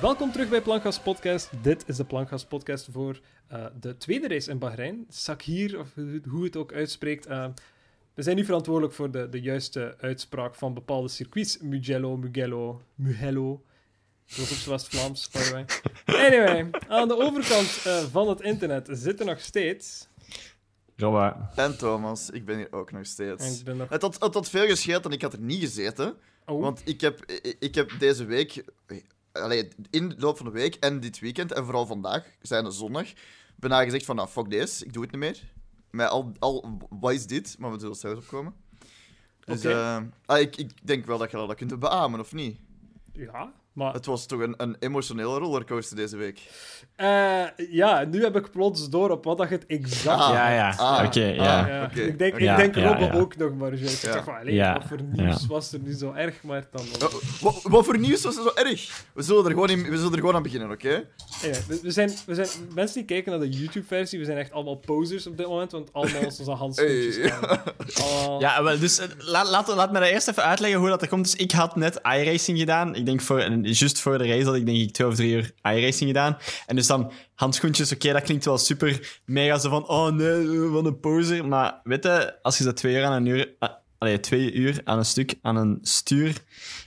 Welkom terug bij Plankgas Podcast. Dit is de Plankgas Podcast voor uh, de tweede race in Bahrein. Sakir, of hoe het ook uitspreekt. Uh, we zijn nu verantwoordelijk voor de, de juiste uitspraak van bepaalde circuits. Mugello, Mugello, Mugello. Dat was op West-Vlaams, by the way. Anyway, aan de overkant uh, van het internet zitten nog steeds... Robert. En Thomas, ik ben hier ook nog steeds. Ik ben nog... Het, had, het had veel gescheeld en ik had er niet gezeten. Oh. Want ik heb, ik heb deze week, allee, in de loop van de week en dit weekend, en vooral vandaag, zijn de zondag, bijna gezegd van, nou, fuck this, ik doe het niet meer. Met al, al wat is dit? Maar we zullen zelfs opkomen. Dus eh, ah, ik, ik denk wel dat je dat kunt beamen, of niet? Ja, maar... Het was toch een, een emotionele rollercoaster deze week. Eh, ja, nu heb ik plots door op wat dat je het exact... Ah. Ja, ja. Ah. Oké, Ah. ja. Ja, oké, ik denk, ik denk Ja, Robbe ja. ook nog maar zo. Ik zeg van, allee, Ja, wat voor nieuws ja. was er nu zo erg, maar dan... Oh, wat, wat voor nieuws was er zo erg? We zullen er gewoon, in, we zullen er gewoon aan beginnen, oké? Anyway, we, we zijn, we zijn, mensen die kijken naar de YouTube-versie, we zijn echt allemaal posers op dit moment, want allemaal onze handschoentjes Hey. Allemaal- Ja, wel, dus eh, laat, laat, laat me dat eerst even uitleggen hoe dat er komt. Dus ik had net iRacing gedaan. Ik denk voor, en juist voor de race had ik denk ik twee of drie uur iRacing gedaan. En dus dan handschoentjes, oké, dat klinkt wel super mega zo van, oh nee, wat een poser. Maar weet je, als je dat twee uur aan een uur, ah, allee, twee uur aan een stuk aan een stuur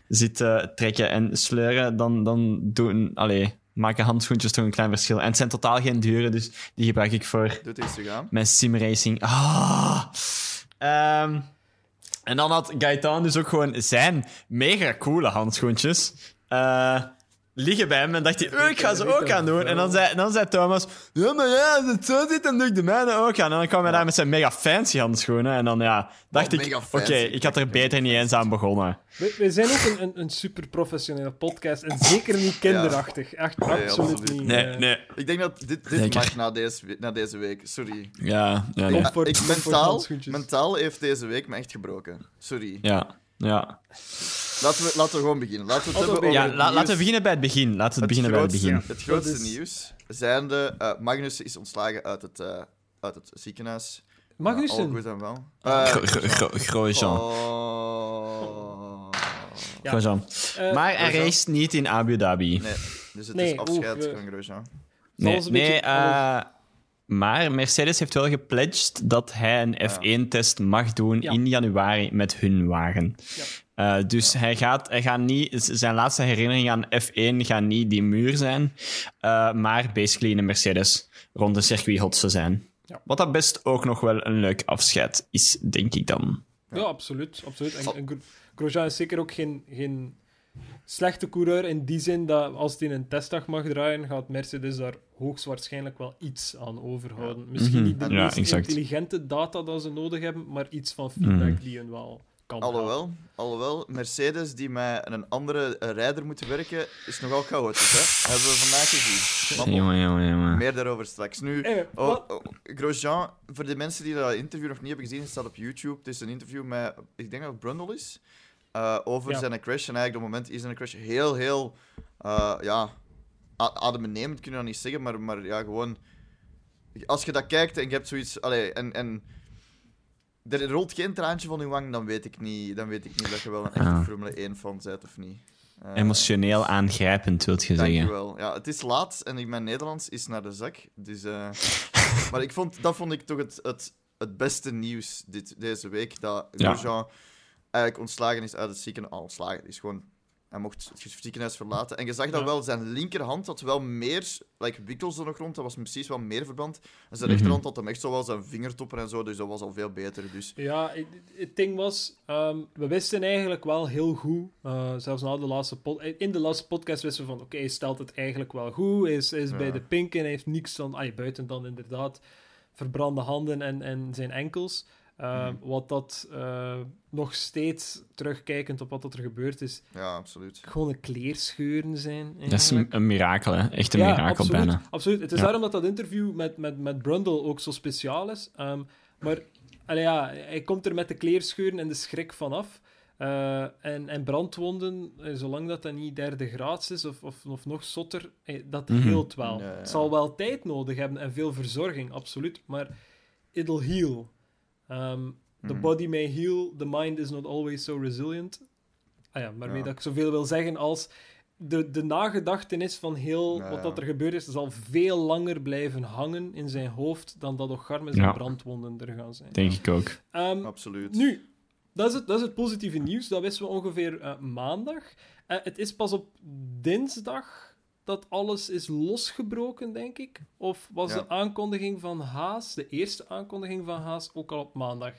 zit eh, trekken en sleuren, dan, dan doen, allee, maken handschoentjes toch een klein verschil. En het zijn totaal geen dure, dus die gebruik ik voor mijn simracing. Ah. Ehm, en dan had Gaetan dus ook gewoon zijn mega coole handschoentjes. Eh, liggen bij hem en dacht hij, oh, ik ga ze ook aan doen. En dan zei, dan zei Thomas, ja, maar ja, als het zo zit, dan doe ik de mijne ook aan. En dan kwam hij daar met zijn mega fancy handschoenen. En dan ja, dacht Oh, ik, oké, ik had er beter niet eens aan begonnen. We, we zijn ook een, een, een super professionele podcast en zeker niet kinderachtig. Echt Nee, absoluut niet. Nee, eh, nee. Ik denk dat dit, dit mag na deze, na deze week. Sorry. Ja, ja, nee. Ik, comfort mentaal, mentaal heeft deze week me echt gebroken. Sorry. Ja, ja. Laten, we, laten we gewoon beginnen. Laten we het hebben over ja het la- nieuws. laten we beginnen bij het begin. Laten we het beginnen bij het grootste, begin. Het grootste Dat is- nieuws zijnde... eh Magnus is ontslagen uit het, eh, uit het ziekenhuis. Magnussen? Uh, all good en wel. Eh, Gro- gro- gro- Grosjean. Oh. Ja. Grosjean. Eh, Maar hij Grosjean? race niet in Abu Dhabi. Nee, dus het Nee, is afscheid oeh, we- van Grosjean. Nee, Alles een nee beetje- eh, maar Mercedes heeft wel gepledged dat hij een F1-test mag doen Ja. in januari met hun wagen. Ja. Eh, dus hij gaat, hij gaat niet, zijn laatste herinnering aan F1 gaat niet die muur zijn, eh, maar basically in een Mercedes rond een circuit hotse zijn. Ja. Wat dat best ook nog wel een leuk afscheid is, denk ik dan. Ja, absoluut. absoluut. En, en Gro- Grosjean is zeker ook geen, geen slechte coureur in die zin dat als hij een testdag mag draaien, gaat Mercedes daar hoogstwaarschijnlijk wel iets aan overhouden. Misschien Mhm. niet de Ja, meest exact. intelligente data dat ze nodig hebben, maar iets van feedback Mhm. die hun wel kan helpen. Alhoewel, alhoewel, Mercedes die met een andere eh, rijder moet werken, is nogal chaotisch, hè? Hebben we vandaag gezien. Jongen, jongen, jongen. meer daarover straks. Nu, Eh, oh, oh, Grosjean, voor de mensen die dat interview nog niet hebben gezien, het staat op YouTube. Het is een interview met, ik denk dat het Brundle is, eh, over Ja. zijn crash. En eigenlijk op het moment is zijn crash heel, heel, eh, ja, adembenemend kunnen we dat niet zeggen, maar, maar ja, gewoon... Als je dat kijkt en je hebt zoiets... Allee, en, en er rolt geen traantje van je wang, dan weet ik niet, dan weet ik niet dat je wel een echte Ah. Formule 1-fan bent of niet. Eh, Emotioneel aangrijpend, wilt je zeggen. Dankjewel. Ja, het is laat en ik, mijn Nederlands is naar de zak. Dus, eh, maar ik vond, dat vond ik toch het, het, het beste nieuws dit, deze week. Dat Ja. Grosjean eigenlijk ontslagen is uit het ziekenhuis. Ontslagen is gewoon... Hij mocht het ziekenhuis verlaten. En je zag dat Ja. wel, zijn linkerhand had wel meer... Like, wikkels er nog rond, dat was precies wel meer verband. En zijn Mhm. rechterhand had hem echt zo wel zijn vingertopper en zo, dus dat was al veel beter. Dus Ja, het, ding was, ehm, we wisten eigenlijk wel heel goed, eh, zelfs na de laatste pod- in de laatste podcast wisten we van, oké, hij stelt het eigenlijk wel goed, hij is, is Ja. bij de pinken, hij heeft niks dan, ay, buiten dan inderdaad verbrande handen en, en zijn enkels. Eh, Mhm. Wat dat eh, nog steeds, terugkijkend op wat dat er gebeurd is, ja, absoluut. gewoon een kleerscheuren zijn. Dat is een, een mirakel, hè? Echt een Ja, mirakel absoluut, bijna. Absoluut. Het is Ja. daarom dat dat interview met, met, met Brundle ook zo speciaal is. Ehm, maar allee, ja, hij komt er met de kleerscheuren en de schrik vanaf. Eh en, en brandwonden, eh, zolang dat dat niet derde graads is of, of, of nog zotter, dat Mhm. heelt wel. Ja, ja. Het zal wel tijd nodig hebben en veel verzorging, absoluut. Maar it'll heal. Ehm, the Mhm. body may heal, the mind is not always so resilient. Ah ja, waarmee Ja. dat ik zoveel wil zeggen als de, de nagedachtenis van heel Ja, wat ja. dat er gebeurd is, zal veel langer blijven hangen in zijn hoofd dan dat Ocharme zijn Ja. brandwonden er gaan zijn. Denk ik ook. Ehm, Absoluut. nu, dat is, het, dat is het positieve nieuws. Dat wisten we ongeveer eh, maandag. Eh, het is pas op dinsdag dat alles is losgebroken, denk ik. Of was Ja. de aankondiging van Haas, de eerste aankondiging van Haas, ook al op maandag?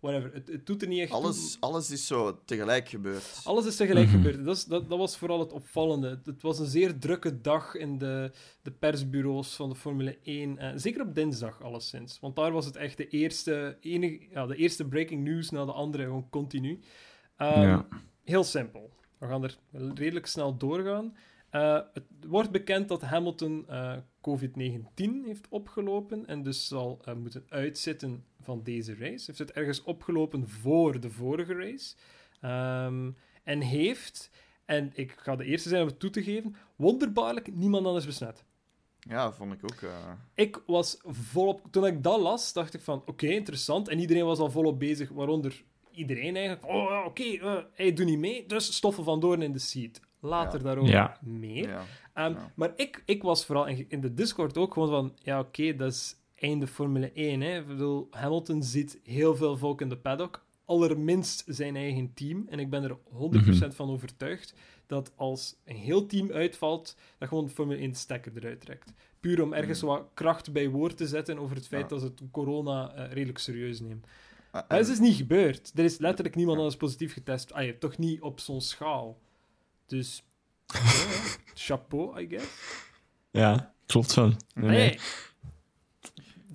Whatever, het, het doet er niet echt toe. Alles, alles is zo tegelijk gebeurd. Alles is tegelijk Mhm. gebeurd. Dat, is, dat, dat was vooral het opvallende. Het, het was een zeer drukke dag in de, de persbureaus van de Formule 1. eh, zeker op dinsdag, alleszins. Want daar was het echt de eerste, enige, ja, de eerste breaking news na de andere, gewoon continu. Ehm, Ja. Heel simpel. We gaan er redelijk snel doorgaan. Eh, het wordt bekend dat Hamilton eh, COVID-19 heeft opgelopen en dus zal eh, moeten uitzitten van deze race. Heeft het ergens opgelopen voor de vorige race. Ehm, en heeft, en ik ga de eerste zijn om het toe te geven, wonderbaarlijk niemand anders besmet. Ja, vond ik ook. Ik was volop... Toen ik dat las, dacht ik van, oké, interessant. En iedereen was al volop bezig, waaronder iedereen eigenlijk. Oh, oké, hij doet niet mee, dus stoffen van Doorn in de seat. Later Ja. daarover Ja. meer. ja. Ehm, Ja. Maar ik, ik was vooral in, in de Discord ook gewoon van, ja, oké, dat is einde Formule 1. Hè. Ik bedoel, Hamilton ziet heel veel volk in de paddock, allerminst zijn eigen team. En ik ben er 100% van overtuigd dat als een heel team uitvalt, dat gewoon Formule 1 de stekker eruit trekt. Puur om ergens wat kracht bij woord te zetten over het feit Ja. dat ze het corona eh, redelijk serieus nemen. Ah, Dat is dus niet gebeurd. Er is letterlijk niemand anders positief getest. Ah, je, toch niet op zo'n schaal. Dus, chapeau, I guess. Ja, klopt wel. Nee, nee. Nee.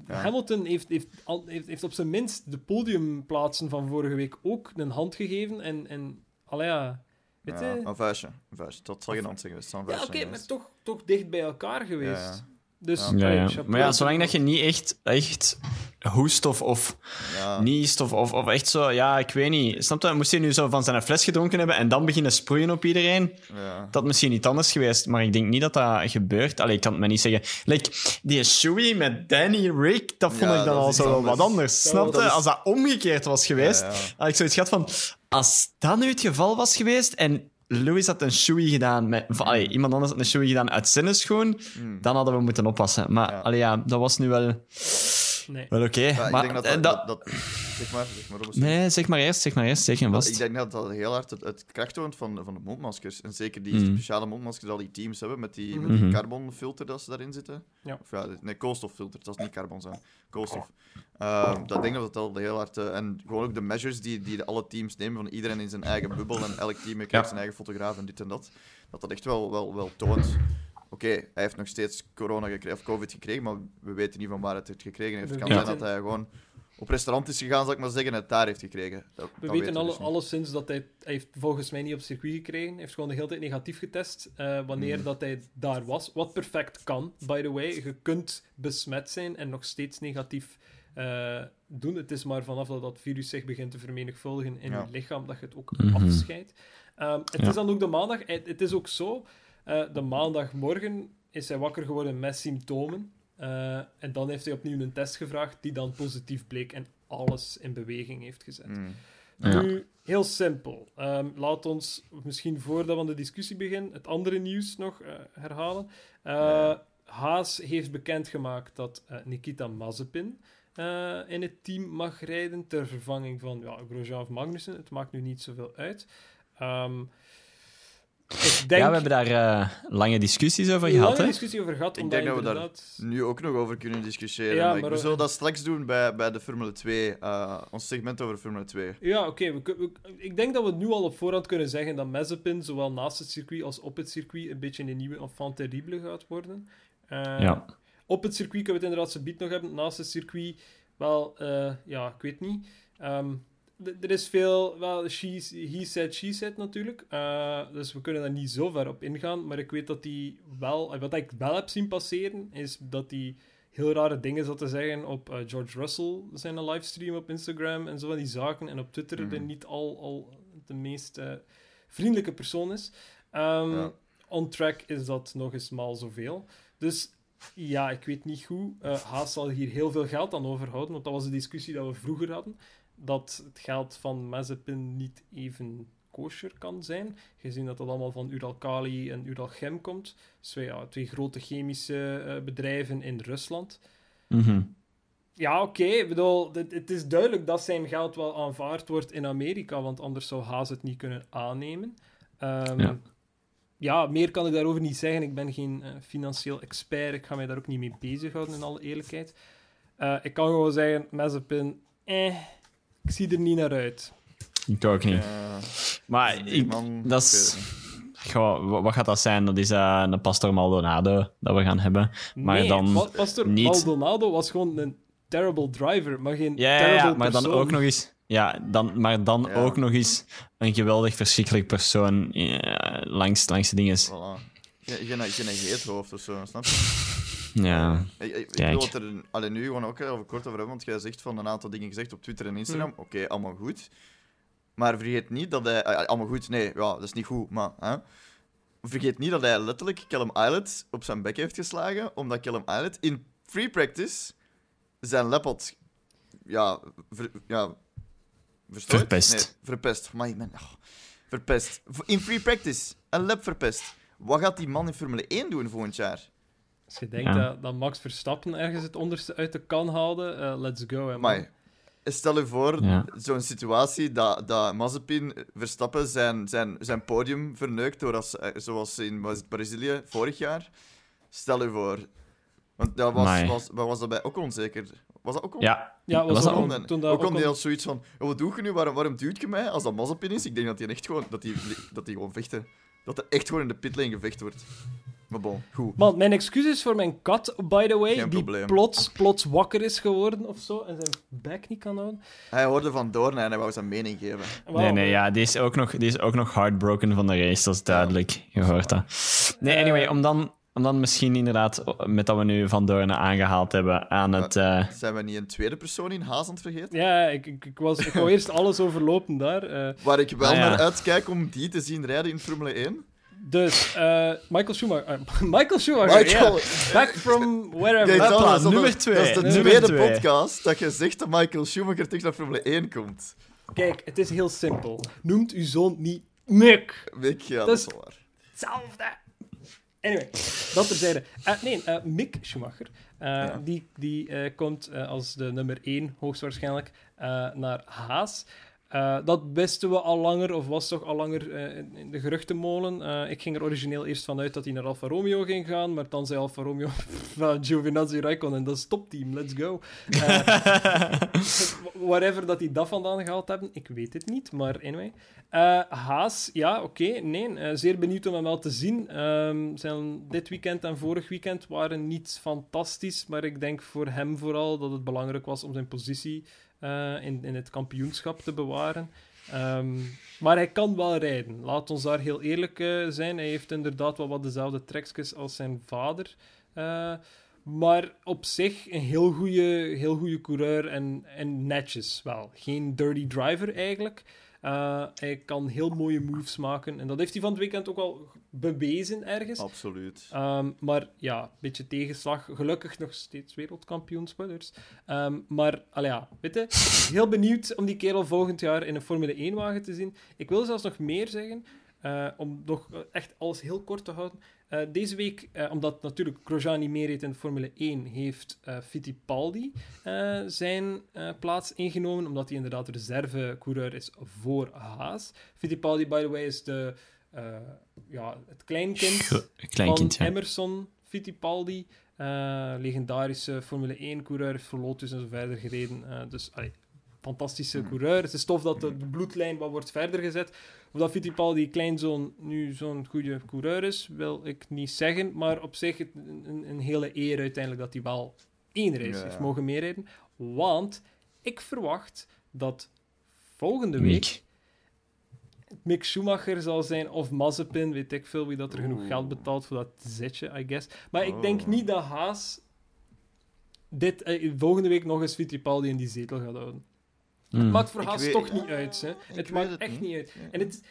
Ja. Hamilton heeft, heeft, al- heeft, heeft op zijn minst de podiumplaatsen van vorige week ook een hand gegeven. En, en allee, ja, weet ja, je... een vuistje. Een vuistje. Dat zal geen hand zijn geweest. Ja, oké, vuistje maar toch, toch dicht bij elkaar geweest. Ja. Dus, Ja. Maar ja, zolang dat je niet echt, echt hoest of, of niest of, of, of echt zo... Ja, ik weet niet. Snap je? Moest hij nu zo van zijn fles gedronken hebben en dan beginnen sproeien op iedereen? Ja. Dat misschien niet anders geweest, maar ik denk niet dat dat gebeurt. Allee, ik kan het me niet zeggen. Like, die shoey met Danny Rick, dat vond Ja, ik dan al zo wat anders. Snap je? is- Als dat omgekeerd was geweest, Ja, ja. had ik zoiets gehad van... Als dat nu het geval was geweest en Louis had een shoey gedaan met... Allee, iemand anders had een shoey gedaan uit zinnenschoen, Hmm. dan hadden we moeten oppassen. Maar Ja. allee, ja, dat was nu wel, Nee. wel oké. Ja, ik Maar denk dat en dat, dat, dat- Zeg maar, zeg maar Robert. Nee, zeg maar eerst, zeg maar eerst. Zeg en Ik denk dat dat heel hard het, het kracht toont van, van de mondmaskers. En zeker die Mhm. speciale mondmaskers die al die teams hebben met die, met Mhm. die carbonfilter dat ze daarin zitten. Ja. Of ja, nee, koolstoffilter. Dat is niet carbon zijn. Koolstof. Ehm, dat denk ik dat dat al heel hard... eh, en gewoon ook de measures die, die de alle teams nemen van iedereen in zijn eigen bubbel en elk team krijgt Ja. zijn eigen fotograaf en dit en dat. Dat dat echt wel, wel, wel toont... Oké, hij heeft nog steeds corona gekregen, of covid gekregen, maar we weten niet van waar het heeft gekregen heeft. Het kan zijn weten- dat hij gewoon op restaurant is gegaan, zal ik maar zeggen, en het daar heeft gekregen. Dat, We weten we alle, dus alleszins dat hij, hij heeft volgens mij niet op het circuit gekregen. Hij heeft gewoon de hele tijd negatief getest eh, wanneer Hmm. dat hij daar was. Wat perfect kan, by the way. Je kunt besmet zijn en nog steeds negatief eh, doen. Het is maar vanaf dat dat virus zich begint te vermenigvuldigen in Ja. je lichaam dat je het ook Mhm. afscheidt. Ehm, het Ja. is dan ook de maandag. Het, het is ook zo, eh, de maandagmorgen is hij wakker geworden met symptomen. Eh, en dan heeft hij opnieuw een test gevraagd die dan positief bleek en alles in beweging heeft gezet. Mm. Ja. Nu, heel simpel. Ehm, laat ons misschien voordat we aan de discussie beginnen, het andere nieuws nog eh, herhalen. Eh, Ja. Haas heeft bekendgemaakt dat Nikita Mazepin eh, in het team mag rijden ter vervanging van ja, Grosjean of Magnussen. Het maakt nu niet zoveel uit. Ehm, ik denk... Ja, we hebben daar eh, lange discussies over een gehad, lange discussie over gehad, Ik omdat denk dat we daar nu ook nog over kunnen discussiëren. Ja, maar we zullen dat straks doen bij, bij de Formule 2, eh, ons segment over Formule 2. Ja, oké. ik denk dat we nu al op voorhand kunnen zeggen dat Mazepin zowel naast het circuit als op het circuit een beetje een nieuwe enfant terrible gaat worden. Eh, Ja. Op het circuit kunnen we het inderdaad zo nog hebben. Naast het circuit, wel, eh, ja, ik weet niet. Ehm, er is veel, wel, she, he said, she said natuurlijk. Eh, dus we kunnen daar niet zo ver op ingaan. Maar ik weet dat hij wel, wat ik wel heb zien passeren, is dat hij heel rare dingen zat te zeggen op eh, George Russell, zijn livestream op Instagram en zo van die zaken. En op Twitter Mhm. de niet al, al de meest eh, vriendelijke persoon is. Ja. On track is dat nog eens maal zoveel. Dus ja, ik weet niet hoe. Eh Haas zal hier heel veel geld aan overhouden, want dat was de discussie dat we vroeger hadden. Dat het geld van Mazepin niet even kosher kan zijn, gezien dat dat allemaal van Uralkali en Uralchem komt. Dus twee, ja, twee grote chemische eh, bedrijven in Rusland. Mhm. Ja, oké. ik bedoel, dit- het is duidelijk dat zijn geld wel aanvaard wordt in Amerika, want anders zou Haas het niet kunnen aannemen. Ehm, Ja. Ja. meer kan ik daarover niet zeggen. Ik ben geen eh, financieel expert. Ik ga mij daar ook niet mee bezighouden, in alle eerlijkheid. Eh, ik kan gewoon zeggen, Mazepin, eh, ik zie er niet naar uit. Ik ook niet. Eh, Maar ik, dat ik is... Goh, wa- wat gaat dat zijn? Dat is eh, een Pastor Maldonado dat we gaan hebben. Maar nee, dan Pa- Pastor niet- Maldonado was gewoon een terrible driver, maar geen Ja, ja, terrible ja, maar dan ook nog eens... Ja, dan, maar dan Ja. ook nog eens een geweldig verschrikkelijk persoon eh, langs, langs de dingen. Voilà. Geen, heethoofd of zo, snap je? Ja. Ik, ik, wil het er alleen nu gewoon ook even kort over hebben, want jij zegt van een aantal dingen gezegd op Twitter en Instagram. Mm. Oké, allemaal goed. Maar vergeet niet dat hij... eh, allemaal goed, nee, ja, dat is niet goed, maar... Hè? Vergeet niet dat hij letterlijk Callum Islet op zijn bek heeft geslagen, omdat Callum Islet in free practice zijn lap had... Ja, ver, ja Verpest. Nee, verpest. Maar man, oh, verpest. In free practice. Een lap verpest. Wat gaat die man in Formule 1 doen volgend jaar? Als je denkt Ja. dat, dat Max Verstappen ergens het onderste uit de kan haalde, eh, let's go. Hè, man. Stel je voor, Ja. zo'n situatie dat, dat Mazepin Verstappen zijn, zijn, zijn podium verneukt, door als, eh, zoals in was het Brazilië vorig jaar. Stel je voor. Want dat was, was, wat was dat bij ook onzeker? Was dat ook on- Ja, Ja, was Was ook dat on- En toen dat ook ook zoiets van, oh, wat doe je nu? Waarom, waarom duwt je mij? Als dat Mazepin is, ik denk dat hij echt gewoon, dat die, dat die gewoon vechten. Dat er echt gewoon in de pitlane gevecht wordt. Maar bon, goed. Man, mijn excuses voor mijn kat, by the way, Geen die probleem. plots, plots wakker is geworden of zo en zijn bek niet kan houden. Hij hoorde van Doorn en hij wou zijn mening geven. Nee, nee, ja, die is ook nog, die is ook nog heartbroken van de race, dat is duidelijk. Je hoort dat. Nee, anyway, om dan, om dan misschien inderdaad, met dat we nu Van Doornen aangehaald hebben, aan het... eh, Zijn we niet een tweede persoon in Haas aan het vergeten? Ja, ik, ik, ik, was, ik wou eerst alles overlopen daar. eh. Waar ik wel Ah, ja. naar uitkijk om die te zien rijden in Formule 1. dus, eh, Michael Schumacher. Michael Schumacher, Michael. Back from wherever. Dat nummer twee, Dat is de nummer tweede twee. podcast dat je zegt dat Michael Schumacher terug naar Formule 1 komt. Kijk, het is heel simpel. Noemt uw zoon niet Mick. Mick, ja, dat, Dat is waar. Hetzelfde. Anyway, dat terzijde. Uh, nee, eh, Mick Schumacher. eh, Ja. Die, die komt als de nummer 1, hoogstwaarschijnlijk, naar Haas. Eh, dat wisten we al langer, of was toch al langer eh, in- de geruchtenmolen. Eh, ik ging er origineel eerst vanuit dat hij naar Alfa Romeo ging gaan, maar dan zei Alfa Romeo van Giovinazzi Raikkonen, dat is topteam, let's go. Whatever dat die dat vandaan gehaald hebben, ik weet het niet, maar anyway. Haas, ja, oké, nee, zeer benieuwd om hem wel te zien. Ehm, zijn dit weekend en vorig weekend waren niet fantastisch, maar ik denk voor hem vooral dat het belangrijk was om zijn positie eh, in, in het kampioenschap te bewaren. Ehm, maar hij kan wel rijden. Laat ons daar heel eerlijk eh, zijn. Hij heeft inderdaad wel wat dezelfde trekjes als zijn vader. Eh, maar op zich een heel goede heel goeie coureur en, en netjes wel. Geen dirty driver eigenlijk. Eh, hij kan heel mooie moves maken. En dat heeft hij van het weekend ook al bewezen ergens. Absoluut. Ehm, maar ja, een beetje tegenslag. Gelukkig nog steeds wereldkampioen, spoilers. Ehm, maar, allee, ja, weet je, heel benieuwd om die kerel volgend jaar in een Formule 1-wagen te zien. Ik wil zelfs nog meer zeggen, eh, om nog echt alles heel kort te houden. Eh, deze week, eh, omdat natuurlijk Grosjean niet meer reed in de Formule 1, heeft eh, Fittipaldi zijn plaats ingenomen, omdat hij inderdaad reservecoureur is voor Haas. Fittipaldi, by the way, is de, ja, het kleinkind Kleinkind, van ja. Emerson Fittipaldi. legendarische Formule 1-coureur, voor Lotus en zo verder gereden. Dus, allee, fantastische Hmm. coureur. Het is tof dat de, de bloedlijn wat wordt verder gezet. Of dat Fittipaldi kleinzoon nu zo'n goede coureur is, wil ik niet zeggen. Maar op zich het- een, een hele eer uiteindelijk dat hij wel één race Ja. heeft mogen meerijden. Want ik verwacht dat volgende week. Mick Schumacher zal zijn of Mazepin, weet ik veel wie dat er genoeg geld betaalt voor dat zetje, I guess. Maar ik denk Oh. niet dat Haas dit eh, volgende week nog eens Fittipaldi in die zetel gaat houden. Mm. Maakt voor Haas toch niet uit, hè. Het maakt het echt niet. niet uit. En het, het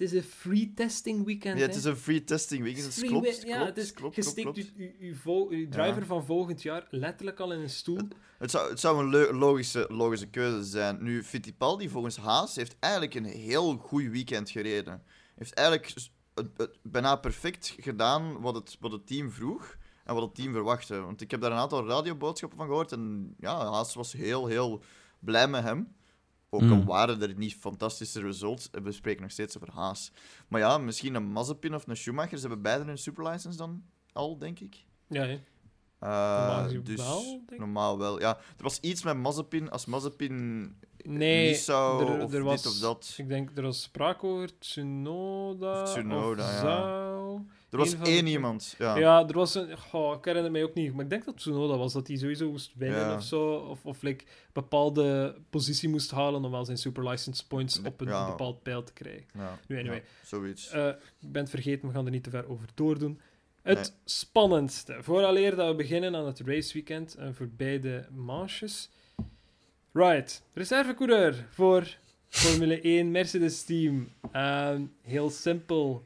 het is een free testing weekend. Ja, het is een free testing weekend. Dus Free klopt, klopt, ja, het is, klopt, je steekt je driver van volgend jaar letterlijk al in een stoel. Het zou, het zou een logische, logische keuze zijn. Nu, Fittipaldi volgens Haas heeft eigenlijk een heel goed weekend gereden. Heeft eigenlijk het, het bijna perfect gedaan wat het, wat het team vroeg en wat het team verwachtte. Want ik heb daar een aantal radioboodschappen van gehoord en ja, Haas was heel, heel blij met hem. Ook al Mm. waren er niet fantastische results, en we spreken nog steeds over Haas. Maar ja, misschien een Mazepin of een Schumacher, ze hebben beide een superlicense dan al, denk ik. Ja, hè. Eh, Normaal dus wel, normaal wel. Ja, er was iets met Mazepin. Als Mazepin Nee, niet zou, er- of er was- dit of dat. Ik denk, er was sprake over Tsunoda. Of Tsunoda, of ja. zou... Er was van één iemand. Ja. Ja. er was een... Goh, ik herinner mij ook niet. Maar ik denk dat Tsunoda was. Dat hij sowieso moest winnen Ja. of zo. Of, of like, bepaalde positie moest halen om wel zijn super license points op een Ja. bepaald pijl te krijgen. Ja, Nu, anyway. zoiets. Eh, ik ben het vergeten, we gaan er niet te ver over doordoen. Het spannendste, vooraleer dat we beginnen aan het raceweekend en voor beide manches. Right, reservecoureur voor Formule 1 Mercedes team. Ehm, heel simpel.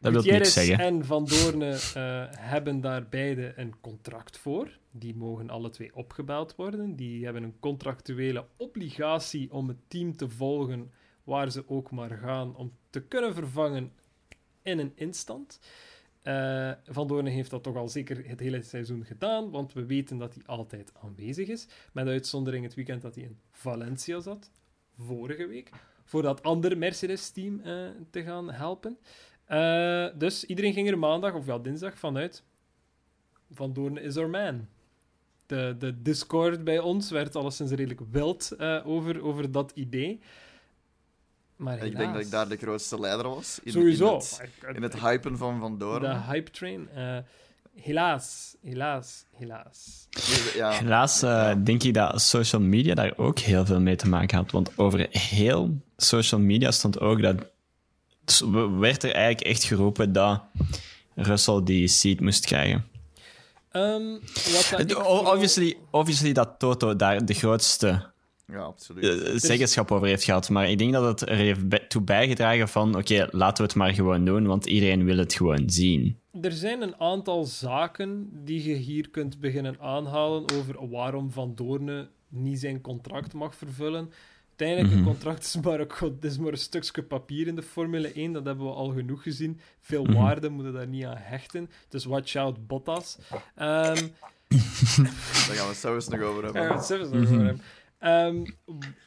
Dat wil niks zeggen. en Van Doorne eh, hebben daar beide een contract voor. Die mogen alle twee opgebeld worden. Die hebben een contractuele obligatie om het team te volgen waar ze ook maar gaan om te kunnen vervangen in een instant. Eh, Van Doorne heeft dat toch al zeker het hele seizoen gedaan, want we weten dat hij altijd aanwezig is. Met uitzondering het weekend dat hij in Valencia zat, vorige week, voor dat andere Mercedes-team eh, te gaan helpen. Eh, dus iedereen ging er maandag, of wel dinsdag, vanuit. Van Doorn is our man. De, de Discord bij ons werd alleszins redelijk wild eh, over, over dat idee. Maar ik denk dat ik daar de grootste leider was. In, Sowieso. In het, in het hypen van Van de Doorn. hype train. eh, helaas, helaas, helaas. Ja, Helaas denk ik dat social media daar ook heel veel mee te maken had. Want over heel social media stond ook dat. Dus werd er eigenlijk echt geroepen dat Russell die seat moest krijgen. Ehm, wat vooral- Obviously, obviously dat Toto daar de grootste ja, absoluut. eh, zeggenschap over heeft gehad. Maar ik denk dat het er heeft toe bijgedragen van oké, laten we het maar gewoon doen, want iedereen wil het gewoon zien. Er zijn een aantal zaken die je hier kunt beginnen aanhalen over waarom Van Doorne niet zijn contract mag vervullen. Uiteindelijk, Mhm. een contract is maar, ook, het is maar een stukje papier in de Formule 1. Dat hebben we al genoeg gezien. Veel Mhm. waarde moeten daar niet aan hechten. Dus watch out, Bottas. Ehm Daar gaan we eens nog over hebben. zelfs nog voor hem. Ehm,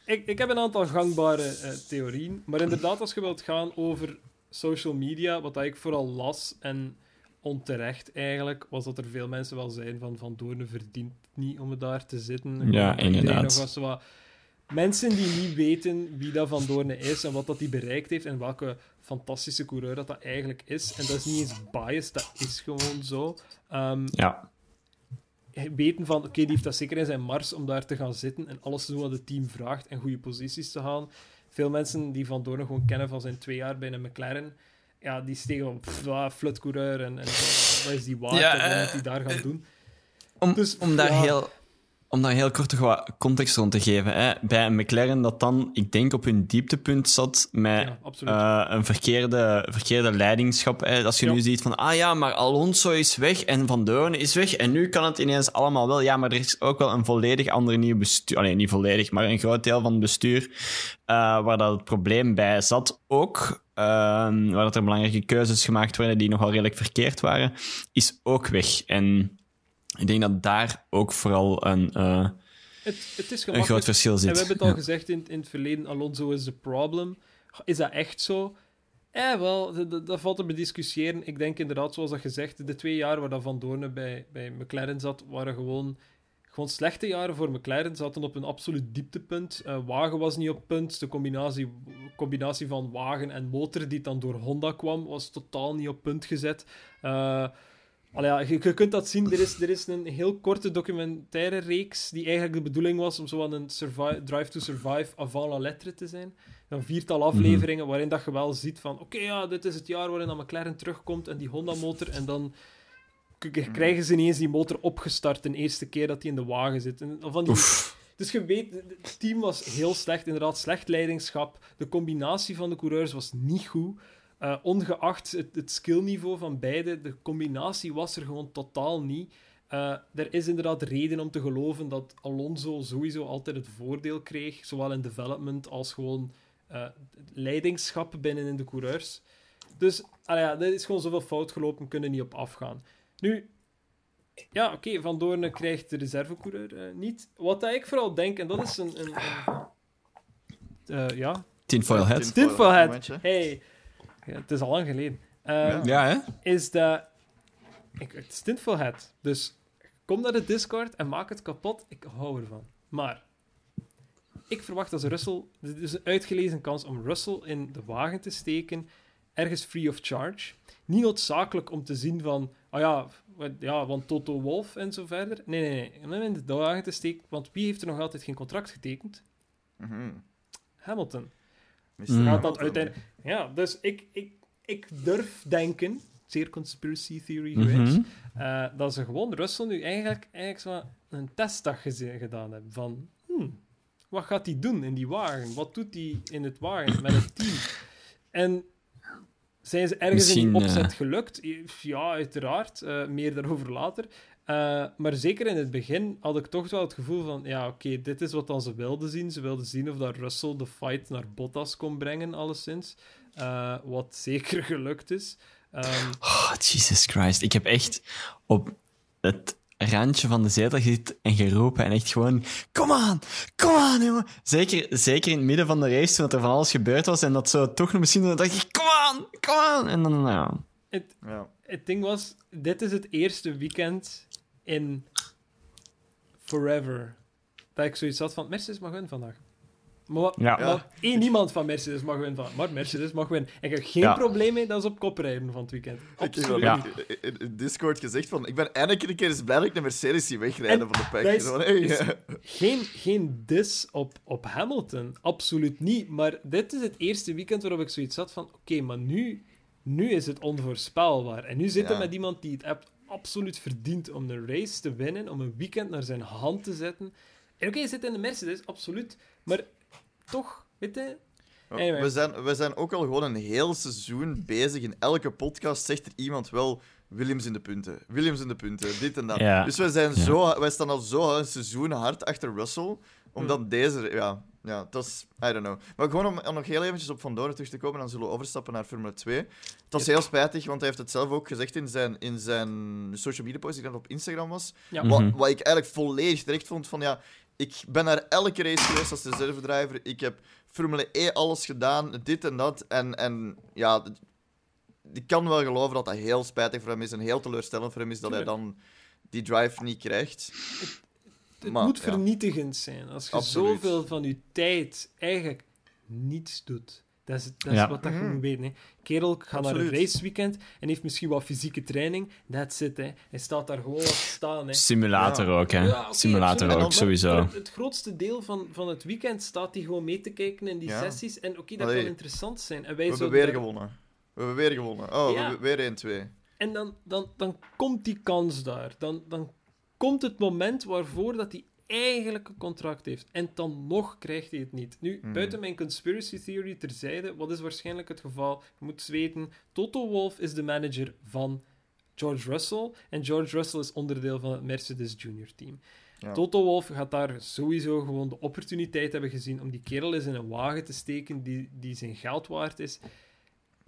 ik, ik heb een aantal gangbare eh, theorieën. Maar inderdaad, als je wilt gaan over social media, wat dat ik vooral las en onterecht eigenlijk, was dat er veel mensen wel zeiden van Van Doorne verdient het niet om het daar te zitten. Ja, inderdaad. nog was wat- Mensen die niet weten wie dat Van Doorne is en wat dat hij bereikt heeft en welke fantastische coureur dat dat eigenlijk is. En dat is niet eens biased, dat is gewoon zo. Ehm, Ja, weten van, oké, die heeft dat zeker in zijn mars om daar te gaan zitten en alles te doen wat het team vraagt en goede posities te halen. Veel mensen die Van Doorn gewoon kennen van zijn twee jaar bij een McLaren, ja, die stegen van, pff, ah, flutcoureur en, en wat is die waard Ja, en wat eh, moet hij daar gaan doen? Om, Dus, om, daar ja. heel, om daar heel kort toch wat context rond te geven. Hè. Bij een McLaren dat dan, ik denk, op hun dieptepunt zat met Ja, eh, een verkeerde, verkeerde leidingschap. Hè. Als je Ja. nu ziet van, ah ja, maar Alonso is weg en Van Doorn is weg en nu kan het ineens allemaal wel. Ja, maar er is ook wel een volledig ander nieuw bestuur. Alleen niet volledig, maar een groot deel van het bestuur eh, waar dat het probleem bij zat ook. ehm, waar dat er belangrijke keuzes gemaakt werden die nogal redelijk verkeerd waren, is ook weg. En ik denk dat daar ook vooral een, eh, het, het is een groot verschil En zit. we hebben het al Ja. gezegd in, in het verleden, Alonso is de problem. Is dat echt zo? Eh, wel, dat- valt te bediscussiëren. Ik denk inderdaad, zoals dat gezegd, de twee jaar waar dat Van Doorne bij, bij McLaren zat, waren gewoon, gewoon slechte jaren voor McLaren. Ze zaten op een absoluut dieptepunt. Eh, wagen was niet op punt. De combinatie, combinatie van wagen en motor die dan door Honda kwam, was totaal niet op punt gezet. Eh, Allee, ja, je, je kunt dat zien. Er is, er is een heel korte documentaire reeks die eigenlijk de bedoeling was om zo een survive, Drive to Survive avant la lettre te zijn. Een viertal afleveringen waarin dat je wel ziet van oké, ja, dit is het jaar waarin dat McLaren terugkomt en die Honda-motor en dan k- krijgen ze ineens die motor opgestart de eerste keer dat die in de wagen zit. En van die. Dus je weet, het team was heel slecht, inderdaad, slecht leiderschap. De combinatie van de coureurs was niet goed. Uh, ongeacht het, het skillniveau van beide, de combinatie was er gewoon totaal niet. Uh, er is inderdaad reden om te geloven dat Alonso sowieso altijd het voordeel kreeg, zowel in development als gewoon uh, leidingschap binnen in de coureurs. Dus ja, er is gewoon zoveel fout gelopen, kunnen niet op afgaan. Nu, ja, oké, okay, Van Doorn krijgt de reservecoureur uh, niet. Wat ik vooral denk, en dat is een... een, een ja... Tinfoil head. Tinfoil head. Hey, ja, het is al lang geleden. Um, ja, hè? Is dat... Ik, het is Tinfoil head. Dus kom naar de Discord en maak het kapot. Ik hou ervan. Maar ik verwacht als Russell. Dit is een uitgelezen kans om Russell in de wagen te steken, ergens free of charge. Niet noodzakelijk om te zien van. Ah ja, ja want Toto Wolf en zo verder. Nee, nee, nee. Om hem in de wagen te steken. Want wie heeft er nog altijd geen contract getekend? Mm -hmm. Hamilton. Mm. Gaat dat uiteindelijk. Ja, dus ik, ik, ik durf denken zeer conspiracy theory geweest, mm -hmm. uh, dat ze gewoon Russell nu eigenlijk, eigenlijk zo een testdag gedaan hebben van hmm, wat gaat hij doen in die wagen? Wat doet hij in het wagen met het team? En zijn ze ergens Misschien, in die opzet uh... gelukt? Ja, uiteraard. Uh, meer daarover later. Uh, maar zeker in het begin had ik toch wel het gevoel van... Ja, oké, okay, dit is wat dan ze wilden zien. Ze wilden zien of dat Russell de fight naar Bottas kon brengen, alleszins. wat zeker gelukt is. Um... Oh, Jesus Christ. Ik heb echt op het randje van de zetel gezeten en geroepen en echt gewoon... Kom aan! Kom aan, jongen! Zeker, zeker in het midden van de race, toen er van alles gebeurd was en dat zo toch nog misschien... Dan dacht ik, kom aan! Kom aan! En dan, nou ja... Het, ja. het ding was, dit is het eerste weekend in forever dat ik zoiets had van, Mercedes mag winnen vandaag. Maar, ja. maar één niemand van Mercedes mag winnen. Van, maar Mercedes mag winnen. Ik heb geen Ja. probleem mee dat ze op kop rijden van het weekend. Ik heb Absoluut Ja. in, in Discord gezegd van... Ik ben eindelijk een keer eens blij dat ik de Mercedes zie wegrijden En van de pack. is- hey, is- ja. Geen, geen dis op, op Hamilton. Absoluut niet. Maar dit is het eerste weekend waarop ik zoiets had van... Oké, maar nu, nu is het onvoorspelbaar. En nu zitten Ja. met iemand die het hebt absoluut verdient om een race te winnen, om een weekend naar zijn hand te zetten. En oké, je zit in de Mercedes, absoluut. Maar toch, weet je... Anyway. We, zijn, we zijn ook al gewoon een heel seizoen bezig. In elke podcast zegt er iemand wel... Williams in de punten. Williams in de punten. Dit en dat. Ja. Dus wij, zijn Ja. zo, wij staan al zo een seizoen hard achter Russell. Omdat Hmm. deze... Ja, ja, dat is... I don't know. Maar gewoon om, om nog heel eventjes op Van terug te komen, dan zullen we overstappen naar Formule 2. Het was heel spijtig, want hij heeft het zelf ook gezegd in zijn, in zijn social media post die dan op Instagram was. Ja. Mhm. Wat, wat ik eigenlijk volledig terecht vond van ja, ik ben naar elke race geweest als reservedriver. Ik heb Formule E alles gedaan, dit en dat. En, en ja, ik kan wel geloven dat dat heel spijtig voor hem is en heel teleurstellend voor hem is dat hij dan die drive niet krijgt. Het Maar, moet ja. vernietigend zijn als je Absoluut. zoveel van je tijd eigenlijk niets doet. Dat is, dat is Ja. wat dat je Mhm. moet weten. Hè. Kerel gaat naar een raceweekend en heeft misschien wat fysieke training. That's it. Hè. Hij staat daar gewoon te staan. Hè. Simulator Ja. ook, hè. Ja, Simulator ook, sowieso. Het, het grootste deel van, van het weekend staat hij gewoon mee te kijken in die Ja. sessies. En oké, dat Allee. kan interessant zijn. En wij We hebben weer daar- gewonnen. We hebben weer gewonnen. Oh, we hebben weer 1-2. En dan, dan, dan komt die kans daar. Dan, dan komt het moment waarvoor dat hij eigenlijk een contract heeft. En dan nog krijgt hij het niet. Nu, Hmm. buiten mijn conspiracy theory terzijde, wat is waarschijnlijk het geval? Je moet weten, Toto Wolff is de manager van George Russell. En George Russell is onderdeel van het Mercedes Junior team. Ja. Toto Wolff gaat daar sowieso gewoon de opportuniteit hebben gezien om die kerel eens in een wagen te steken die, die zijn geld waard is.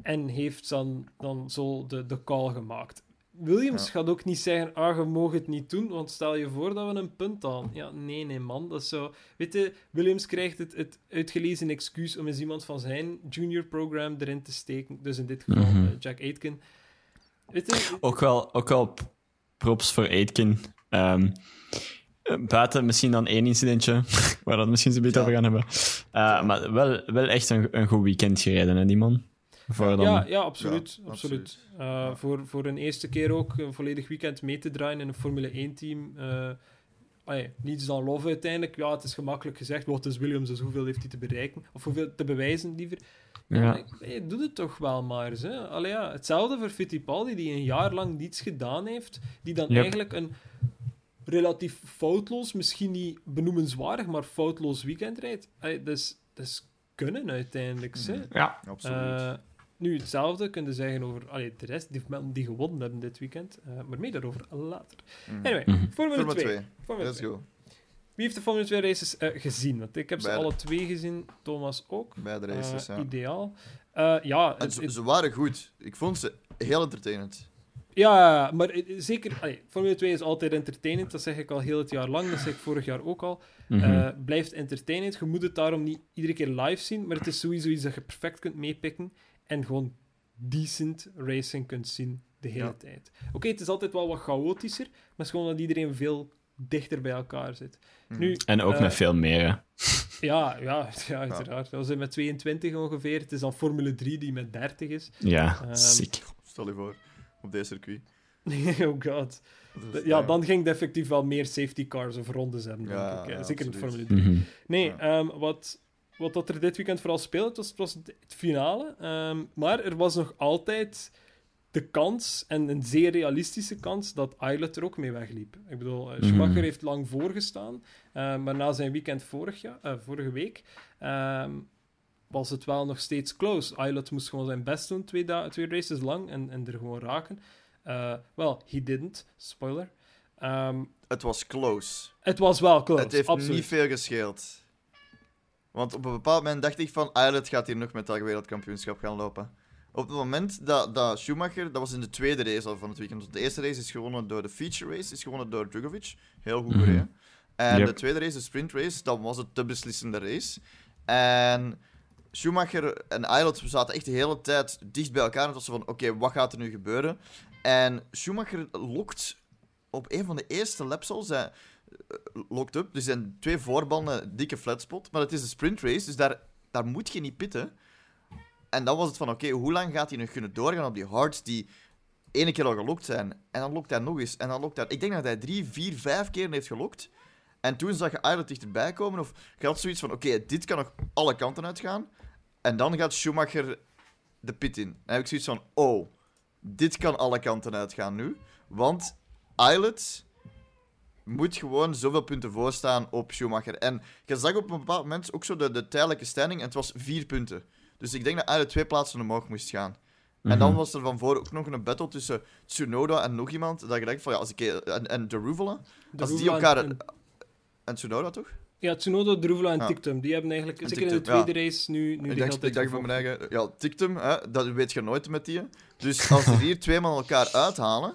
En heeft dan, dan zo de, de call gemaakt. Williams Ja. gaat ook niet zeggen, ah, je mag het niet doen, want stel je voor dat we een punt halen. Ja, nee, nee, man. Dat is zo... Weet je, Williams krijgt het, het uitgelezen excuus om eens iemand van zijn junior program erin te steken. Dus in dit geval Mhm. eh, Jack Aitken. Weet je, Ook wel, ook wel props voor Aitken. Ehm, eh, buiten misschien dan één incidentje, waar we het misschien zo'n beetje Ja. over gaan hebben. Eh, Maar wel, wel echt een, een goed weekend gereden, hè, die man. Voor dan... Ja, ja, absoluut. Ja, absoluut. absoluut. Eh, Ja. voor, voor een eerste keer ook een volledig weekend mee te draaien in een Formule 1-team. niets dan lof uiteindelijk. Ja, het is gemakkelijk gezegd. Wat is Williams, dus hoeveel heeft hij te bereiken? Of hoeveel te bewijzen, liever. Ja. Doe het toch wel maar eens. Hè? Allee, ja, hetzelfde voor Fittipaldi, die een jaar lang niets gedaan heeft. Die dan Yep. eigenlijk een relatief foutloos, misschien niet benoemenswaardig, maar foutloos weekend rijdt. Allee, dat, is, dat is kunnen uiteindelijk. hè. Mhm. Ja. Absoluut. Eh, nu, hetzelfde kun je zeggen over allee, de rest, die mensen die gewonnen hebben dit weekend. eh, maar meer daarover later. Mhm. Anyway, Mhm. Formule Formule 2. 2. Formule Let's 2. go. Wie heeft de Formule 2 races eh, gezien? Want ik heb ze Beide. alle twee gezien, Thomas ook. Beide races, Eh, ja. Ideaal. Eh, ja, het- ze, het- ze waren goed. Ik vond ze heel entertainend. ja, maar zeker... allee, Formule 2 is altijd entertainend, dat zeg ik al heel het jaar lang, dat zeg ik vorig jaar ook al. Mhm. Eh, blijft entertainend. Je moet het daarom niet iedere keer live zien, maar het is sowieso iets dat je perfect kunt meepikken en gewoon decent racing kunt zien de hele Ja. tijd. Oké, het is altijd wel wat chaotischer, maar het is gewoon dat iedereen veel dichter bij elkaar zit. Mhm. Nu, en ook eh, met veel meer. hè. Ja, ja, ja uiteraard. Dat was met 22 ongeveer. Het is dan Formule 3 die met 30 is. Ja, sick. Stel je voor, op deze circuit. oh god. Dus, Ja, dan ging het effectief wel meer safety cars of rondes hebben, denk Ja, ik. ja, Zeker in. Formule 3. Mhm. Nee, Ja. ehm, wat, wat dat er dit weekend vooral speelde, het was, het was het finale. ehm, maar er was nog altijd de kans, en een zeer realistische kans, dat Eilert er ook mee wegliep. Ik bedoel, eh, Schumacher Mhm. heeft lang voorgestaan, eh, maar na zijn weekend vorig jaar, eh, vorige week ehm, was het wel nog steeds close. Eilert moest gewoon zijn best doen, twee, da- twee races lang, en, en er gewoon raken. Wel, he didn't. Spoiler. Ehm, Het was close. het was wel close, het heeft absoluut. niet veel gescheeld. Want op een bepaald moment dacht ik van, Eilert gaat hier nog met dat wereldkampioenschap gaan lopen. Op het moment dat, dat Schumacher, dat was in de tweede race al van het weekend. Want de eerste race is gewonnen door de feature race, is gewonnen door Drugovic. Heel goed Mhm. gereden. En Yep. de tweede race, de sprint race, dan was het de beslissende race. En Schumacher en Eilert zaten echt de hele tijd dicht bij elkaar. En het was van, oké, wat gaat er nu gebeuren? En Schumacher lokt op een van de eerste laps al zijn locked up. Er zijn twee voorbanden, dikke flatspot. Maar het is een sprint race, dus daar, daar moet je niet pitten. En dan was het van, oké, hoe lang gaat hij nog kunnen doorgaan op die hards die ene keer al gelokt zijn? En dan lokt hij nog eens. En dan lokt hij... Ik denk dat hij drie, vier, vijf keer heeft gelokt. En toen zag je Eilert dichterbij komen. Of je had zoiets van, oké, dit kan nog alle kanten uitgaan. En dan gaat Schumacher de pit in. Dan heb ik zoiets van, oh, dit kan alle kanten uitgaan nu. Want Eilert moet gewoon zoveel punten voorstaan op Schumacher. En je zag op een bepaald moment ook zo de, de tijdelijke standing en het was vier punten. Dus ik denk dat Eilert twee plaatsen omhoog moest gaan. En dan Mhm. was er van voor ook nog een battle tussen Tsunoda en nog iemand. Dat je denkt van, ja, als ik... En, en de Ruvela. De Als die elkaar... en- En Tsunoda, toch? Ja, Tsunoda, Druvela en Ja. Tictum. Die hebben eigenlijk, En zeker in de ja. tweede race, nu, nu ik de dacht, ik tijd dacht van mijn eigen... Ja, Tictum, hè, dat weet je nooit met die. Dus als ze hier twee man elkaar uithalen,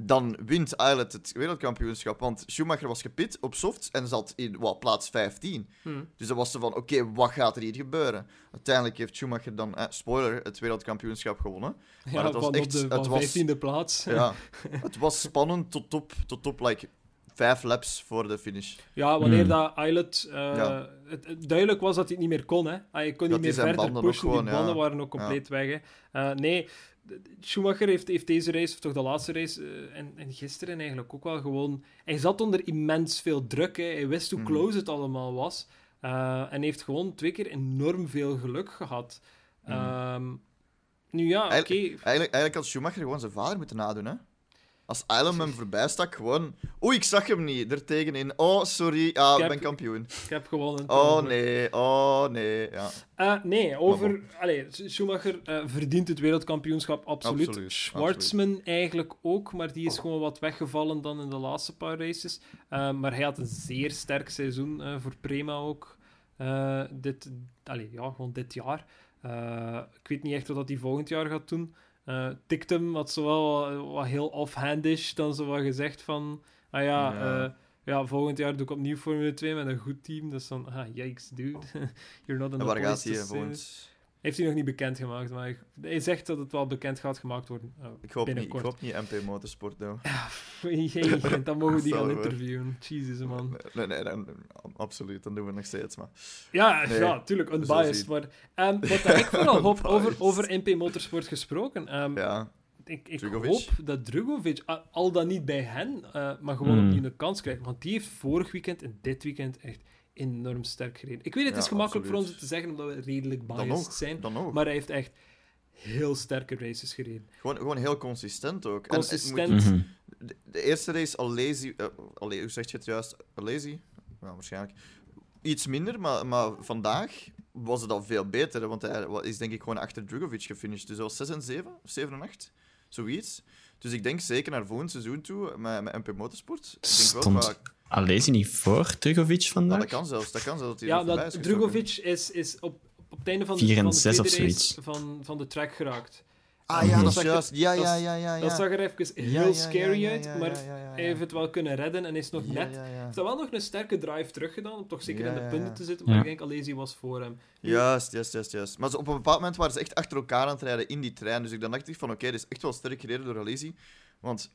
dan wint Eilert het wereldkampioenschap. Want Schumacher was gepit op softs en zat in wat, plaats 15. Hm. Dus dan was ze van, oké, wat gaat er hier gebeuren? Uiteindelijk heeft Schumacher dan, eh, spoiler, het wereldkampioenschap gewonnen. Ja, het was van echt- op de het van was- 15e plaats. Ja, het was spannend tot op, tot op like, vijf laps voor de finish. Ja, wanneer Hmm. dat Eilert... eh, Ja. het, het duidelijk was dat hij het niet meer kon, hè. Hij kon Dat niet meer verder banden ook pushen. gewoon, die banden ja. waren ook compleet weg, hè. Eh, nee, Schumacher heeft, heeft deze race, of toch de laatste race, eh, en, en gisteren eigenlijk ook wel gewoon... Hij zat onder immens veel druk, hè. Hij wist hoe Mhm. close het allemaal was. Eh, en heeft gewoon twee keer enorm veel geluk gehad. Mhm. Ehm, nu ja, oké... Eigenlijk- Eigenlijk, eigenlijk had Schumacher gewoon zijn vader moeten nadoen, hè? Als Eilem hem voorbij stak, gewoon... Oei, ik zag hem niet. Er tegenin. Oh, sorry. Ja, Ik heb- ben kampioen. Ik heb gewonnen. Oh, nee. Oh, nee. Ja. Eh, nee, over... Allee, Schumacher eh, verdient het wereldkampioenschap absoluut. Absoluut, Schwartzman eigenlijk ook, maar die is gewoon wat weggevallen dan in de laatste paar races. Eh, maar hij had een zeer sterk seizoen voor Prema ook. dit, allee, ja, gewoon dit jaar. Ik weet niet echt wat hij volgend jaar gaat doen. Eh Tictum had zo wel wat, wat heel offhandish dan zo wat gezegd van... Ah ja, Ja. eh, ja, volgend jaar doe ik opnieuw Formule 2 met een goed team. Dus dan, ah, yikes, dude. You're not in En the waar gaat hij eh. Heeft hij nog niet bekendgemaakt, maar ik- hij zegt dat het wel bekend gaat gemaakt worden. eh, Ik hoop, niet, ik hoop niet MP Motorsport, nou. Jee, dan mogen we die gaan interviewen. Jesus, man. Nee, nee, dan, absoluut. Dan doen we het nog steeds, maar... Ja, Nee, ja tuurlijk, unbiased. Maar ehm, wat ik vooral hoop, over, over MP Motorsport gesproken, ehm, Ja. ik, ik hoop dat Drugovic, a- al dan niet bij hen, eh, maar gewoon Hmm. opnieuw een kans krijgt. Want die heeft vorig weekend en dit weekend echt enorm sterk gereden. Ik weet, het is gemakkelijk voor ons te zeggen, omdat we redelijk Dan biased nog. zijn. Maar hij heeft echt heel sterke races gereden. Gewoon, gewoon heel consistent ook. En Consistent. moet- Mhm. de, de eerste race, Alesi... Allee, hoe zeg je het juist? Alesi? Ja, waarschijnlijk. Iets minder, maar, maar vandaag was het al veel beter. Want hij is denk ik gewoon achter Drugovic gefinished. Dus was 6 en 7, of 7 en 8. Zoiets. Dus ik denk zeker naar volgend seizoen toe, met, met MP Motorsport. Ik denk wel Stond qua- Alesi niet voor Drugovic Ja, vandaag? dat kan zelfs. Dat kan zelfs dat hij Ja, dat is. Drugovic is, is op, op het einde van de, Vier en van de zes tweede of race zoiets. van, van de track geraakt. Ah ja, Mhm. dat is Dat- juist. Ja, ja, ja, ja. ja. Dat zag er even Ja, heel ja, ja, scary ja, uit, ja, maar ja, ja, ja. hij heeft het wel kunnen redden en is nog Ja, net... ja, ja. Hij heeft wel nog een sterke drive teruggedaan om toch zeker Ja, in de ja, punten ja. te zitten, maar Ja. ik denk Alesi was voor hem. Juist, juist, juist, juist. Maar zo op een bepaald moment waren ze echt achter elkaar aan het rijden in die trein. Dus ik dan dacht ik van, oké, dit is echt wel sterk gereden door Alesi. Want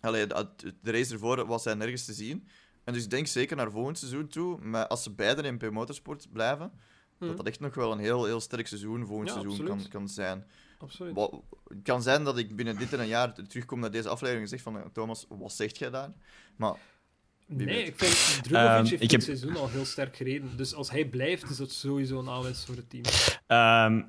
allee, de, de race ervoor was hij nergens te zien. En dus ik denk zeker naar volgend seizoen toe, maar als ze beiden in MP Motorsport blijven, dat dat echt nog wel een heel, heel sterk seizoen volgend Ja, seizoen kan, kan zijn. Absoluut. Wat, het kan zijn dat ik binnen dit en een jaar terugkom naar deze aflevering en zeg van, Thomas, wat zegt jij daar? Maar Nee, weet. ik vind Drugovic Ehm, heeft ik dit heb- seizoen al heel sterk gereden. Dus als hij blijft, is dat sowieso een aanwinst voor het team. Ehm,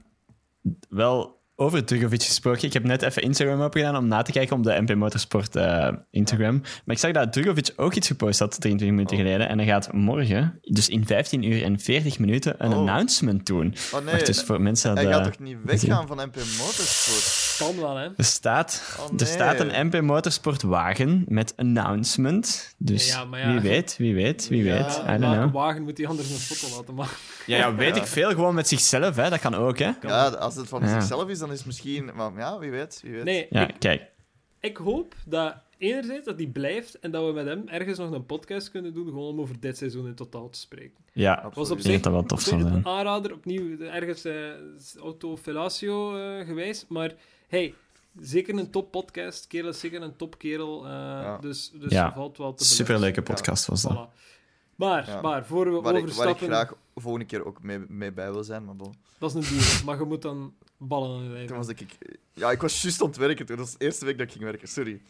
wel, over Drugovic gesproken. Ik heb net even Instagram opgedaan om na te kijken op de MP Motorsport eh, Instagram. Maar ik zag dat Drugovic ook iets gepost had 23 minuten Oh. geleden. En hij gaat morgen, dus in 15 uur en 40 minuten, een Oh. announcement doen. oh nee, Wacht, dus voor mensen hij dat... gaat toch niet weggaan van MP Motorsport? Kan wel, hè? Er staat, Oh, er staat een MP Motorsport wagen met announcement. Dus Ja, maar ja. wie weet, wie weet, wie Ja, weet. I don't welke know. wagen moet hij anders een foto laten maken? Ja, ja, weet ik veel. Gewoon met zichzelf, hè. dat kan ook. Hè. Ja, als het van Ja. zichzelf is, dan is het misschien... Maar ja, wie weet, wie weet. Nee, Ja, ik, kijk. ik hoop dat enerzijds dat hij blijft en dat we met hem ergens nog een podcast kunnen doen, gewoon om over dit seizoen in totaal te spreken. Ja, Absoluut. Was op ik zich dat wel tof zou een zijn. aanrader, opnieuw ergens Felatio eh, gewijs, maar hey, zeker een top podcast, kerel is zeker een top kerel, eh, dus, dus Ja. valt wel te Superleuke podcast was dat. Voilà. Maar, Ja. maar, voor we Waar ik, waar ik overstappen, graag volgende keer ook mee, mee bij wil zijn, maar bon. dat is een deal, maar je moet dan ballen aan je lijf Toen was ik... Ja, ik was juist aan het werken toen. Dat was de eerste week dat ik ging werken, sorry.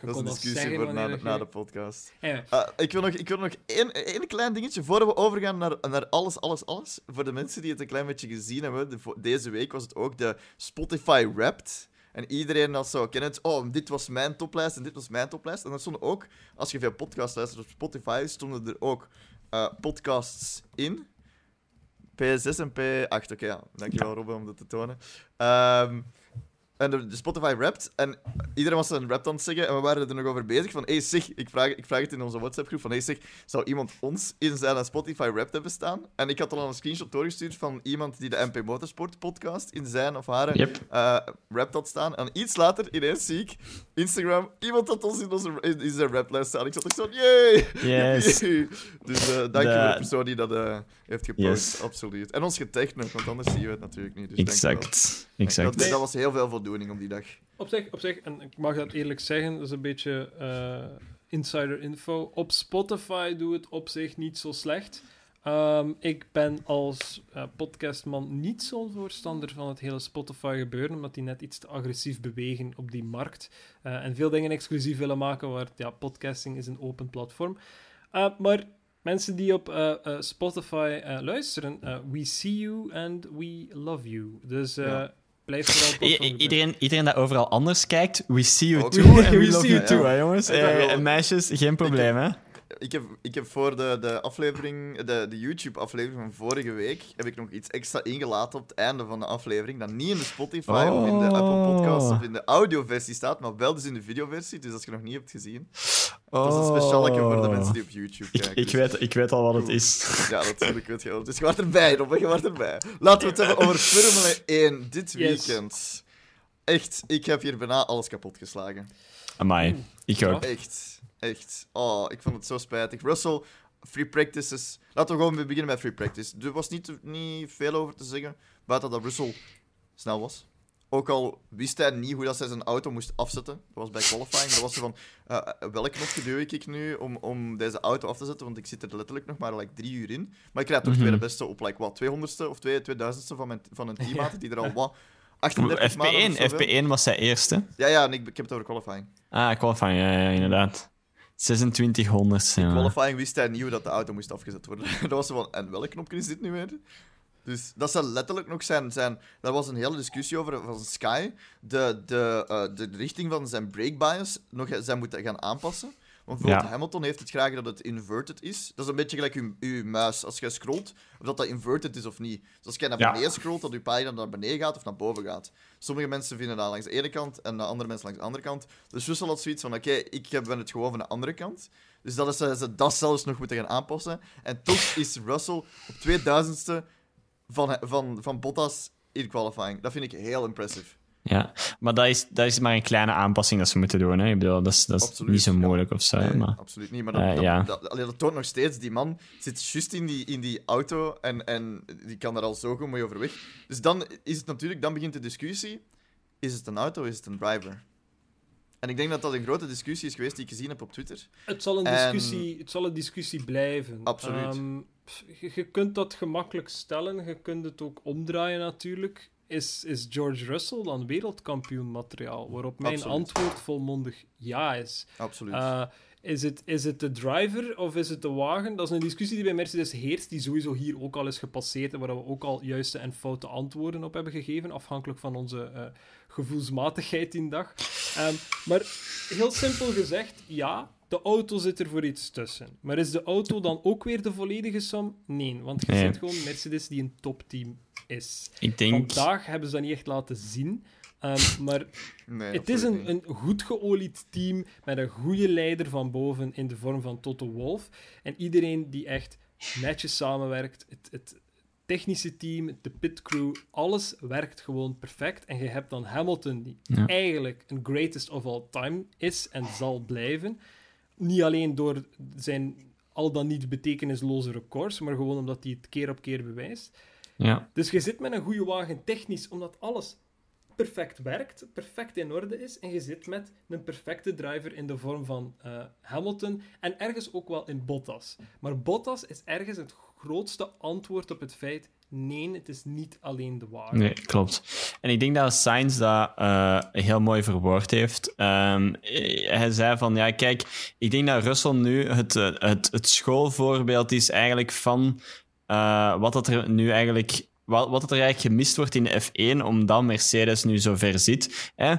Je Dat is een dat discussie voor na, de- na de podcast. Ah, ik wil nog, ik wil nog één, één klein dingetje voor we overgaan naar, naar alles, alles, alles. Voor de mensen die het een klein beetje gezien hebben, de, deze week was het ook de Spotify Wrapped. En iedereen had zo, ken het, oh, dit was mijn toplijst en dit was mijn toplijst. En er stonden ook, als je veel podcasts luistert op Spotify, stonden er ook eh, podcasts in. P6 en P8, oké, ja. Dankjewel Robin om dat te tonen. Ehm, en de, de Spotify Wrapped. En iedereen was een rap aan het zeggen. En we waren er nog over bezig. Van, hey zeg, ik vraag, ik vraag het in onze WhatsApp-groep. Van, hey zeg, zou iemand ons in zijn Spotify Wrapped hebben staan? En ik had al een screenshot doorgestuurd van iemand die de MP Motorsport podcast in zijn of haar Yep. eh had staan. En iets later, ineens zie ik Instagram, iemand had ons in, onze, in, in zijn raplijst staan. Ik zat ook zo, yay! Yes. Dus eh dank je voor de persoon die dat eh, heeft gepost. Yes. Absoluut. En ons getagd nog, want anders zien we het natuurlijk niet. Dus wel. Exact. Dat, exact. dat was heel veel voldoening op die dag. Op zich, op zich, en ik mag dat eerlijk zeggen, dat is een beetje eh, insider info. Op Spotify doe het op zich niet zo slecht. Ehm, ik ben als eh, podcastman niet zo'n voorstander van het hele Spotify gebeuren, omdat die net iets te agressief bewegen op die markt. eh, en veel dingen exclusief willen maken, waar ja, podcasting is een open platform. Eh, maar mensen die op Spotify luisteren, we see you and we love you. Dus Ja. Blijf vooral I- platform i- iedereen, iedereen dat overal anders kijkt, we see you Ook. too We and we see love you too, hè, jongens. Heb Eh, en meisjes, geen probleem, hè. Ik heb, ik heb voor de, de aflevering, de, de YouTube-aflevering van vorige week, heb ik nog iets extra ingelaten op het einde van de aflevering, dat niet in de Spotify of in de Oh. Apple Podcasts of in de audioversie staat, maar wel dus in de videoversie. Dus als je nog niet hebt gezien, dat is een specialeke voor de mensen die op YouTube Oh. Ik, kijken. ik, Dus- weet, ik weet al wat het is. Ja, natuurlijk weet je wel. Dus je wordt erbij, Rob, je wordt erbij. Laten we het hebben over Formule 1 dit Yes. weekend. Echt, ik heb hier bijna alles kapot geslagen. Amai, ik ook. Echt, echt. Oh, ik vond het zo spijtig. Russell, free practices. Laten we gewoon beginnen met free practice. Er was niet, niet veel over te zeggen, buiten dat Russell snel was. Ook al wist hij niet hoe dat hij zijn auto moest afzetten. Dat was bij qualifying. Dat was zo van, eh, welk knopje duw ik nu om, om deze auto af te zetten? Want ik zit er letterlijk nog maar like, drie uur in. Maar ik krijg toch Mhm. tweede beste op like, wat, 200ste of 2, 2000ste van, mijn, van een teammaat die er al wat... 38 maanden of FP1, zoveel- FP1 was zij eerste. Ja, ja, en ik, ik heb het over qualifying. Ah, qualifying, ja, ja, inderdaad. 2600, ja. Qualifying wist hij niet hoe dat de auto moest afgezet worden. dat was zo van, en welk knopje is dit nu weer? Dus dat zou letterlijk nog zijn, zijn... Daar was een hele discussie over van Sky. De, de, eh, de richting van zijn brake bias nog zijn moeten gaan aanpassen. Want bijvoorbeeld Ja. Hamilton heeft het graag dat het inverted is. Dat is een beetje gelijk uw, uw muis. Als je scrolt, of dat dat inverted is of niet. Dus als je naar Ja. beneden scrolt, dat je pagina naar beneden gaat of naar boven gaat. Sommige mensen vinden dat langs de ene kant en de andere mensen langs de andere kant. Dus Russell had zoiets van, oké, ik heb- ben het gewoon van de andere kant. Dus dat is ze ze dat zelfs nog moeten gaan aanpassen. En toch is Russell op 2000ste van, van, van Bottas in qualifying. Dat vind ik heel impressive. Ja, maar dat is, dat is maar een kleine aanpassing dat ze moeten doen. Hè? Ik bedoel, dat is, dat is Absoluut, niet zo ja. moeilijk of zo. Nee, maar... absoluut niet. Maar dat, Eh, dat, ja. dat, allee, dat toont nog steeds, die man zit juist in die, in die auto en, en die kan daar al zo goed mee overweg. Dus dan is het natuurlijk, dan begint de discussie. Is het een auto, is het een driver? En ik denk dat dat een grote discussie is geweest die ik gezien heb op Twitter. Het zal een En- discussie, het zal een discussie blijven. Absoluut. Ehm, je kunt dat gemakkelijk stellen, je kunt het ook omdraaien natuurlijk. Is, is George Russell dan wereldkampioen materiaal? Waarop mijn Absoluut. antwoord volmondig ja is. Absoluut. Eh, is, het, is het de driver of is het de wagen? Dat is een discussie die bij Mercedes heerst, die sowieso hier ook al is gepasseerd en waar we ook al juiste en foute antwoorden op hebben gegeven, afhankelijk van onze eh, gevoelsmatigheid die dag. Ehm, maar heel simpel gezegd, ja, de auto zit er voor iets tussen. Maar is de auto dan ook weer de volledige som? Nee, want je Nee. ziet gewoon Mercedes die een topteam is. Ik denk... Vandaag hebben ze dat niet echt laten zien. Ehm, maar nee, het is een, een goed geolied team met een goede leider van boven in de vorm van Toto Wolff. En iedereen die echt netjes samenwerkt. Het, het technische team, de pitcrew, alles werkt gewoon perfect. En je hebt dan Hamilton, die Ja. eigenlijk een greatest of all time is en zal blijven. Niet alleen door zijn al dan niet betekenisloze records, maar gewoon omdat hij het keer op keer bewijst. Ja. Dus je zit met een goede wagen technisch, omdat alles perfect werkt, perfect in orde is. En je zit met een perfecte driver in de vorm van eh, Hamilton en ergens ook wel in Bottas. Maar Bottas is ergens het grootste antwoord op het feit: nee, het is niet alleen de wagen. Nee, klopt. En ik denk dat Sainz dat eh, heel mooi verwoord heeft. Ehm, eh, hij zei van, ja, kijk, ik denk dat Russell nu het, eh, het, het schoolvoorbeeld is eigenlijk van eh, wat dat er nu eigenlijk... Wat, wat er eigenlijk gemist wordt in de F1, omdat Mercedes nu zo ver zit. Hè?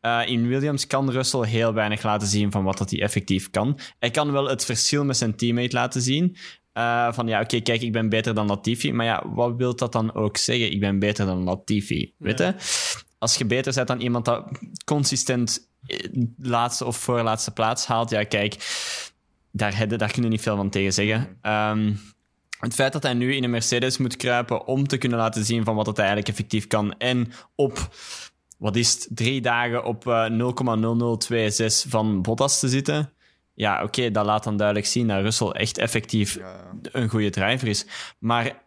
Eh, in Williams kan Russell heel weinig laten zien van wat dat hij effectief kan. Hij kan wel het verschil met zijn teammate laten zien. Eh, van ja, oké, kijk, ik ben beter dan Latifi. Maar ja, wat wil dat dan ook zeggen? Ik ben beter dan Latifi. Weet je? Als je beter bent dan iemand dat consistent laatste of voorlaatste plaats haalt, ja, kijk, daar, daar kun je niet veel van tegen zeggen. Ehm, het feit dat hij nu in een Mercedes moet kruipen om te kunnen laten zien van wat het eigenlijk effectief kan en op, wat is het, drie dagen op eh, 0,0026 van Bottas te zitten, ja, oké, dat laat dan duidelijk zien dat Russell echt effectief ja. een goede driver is. Maar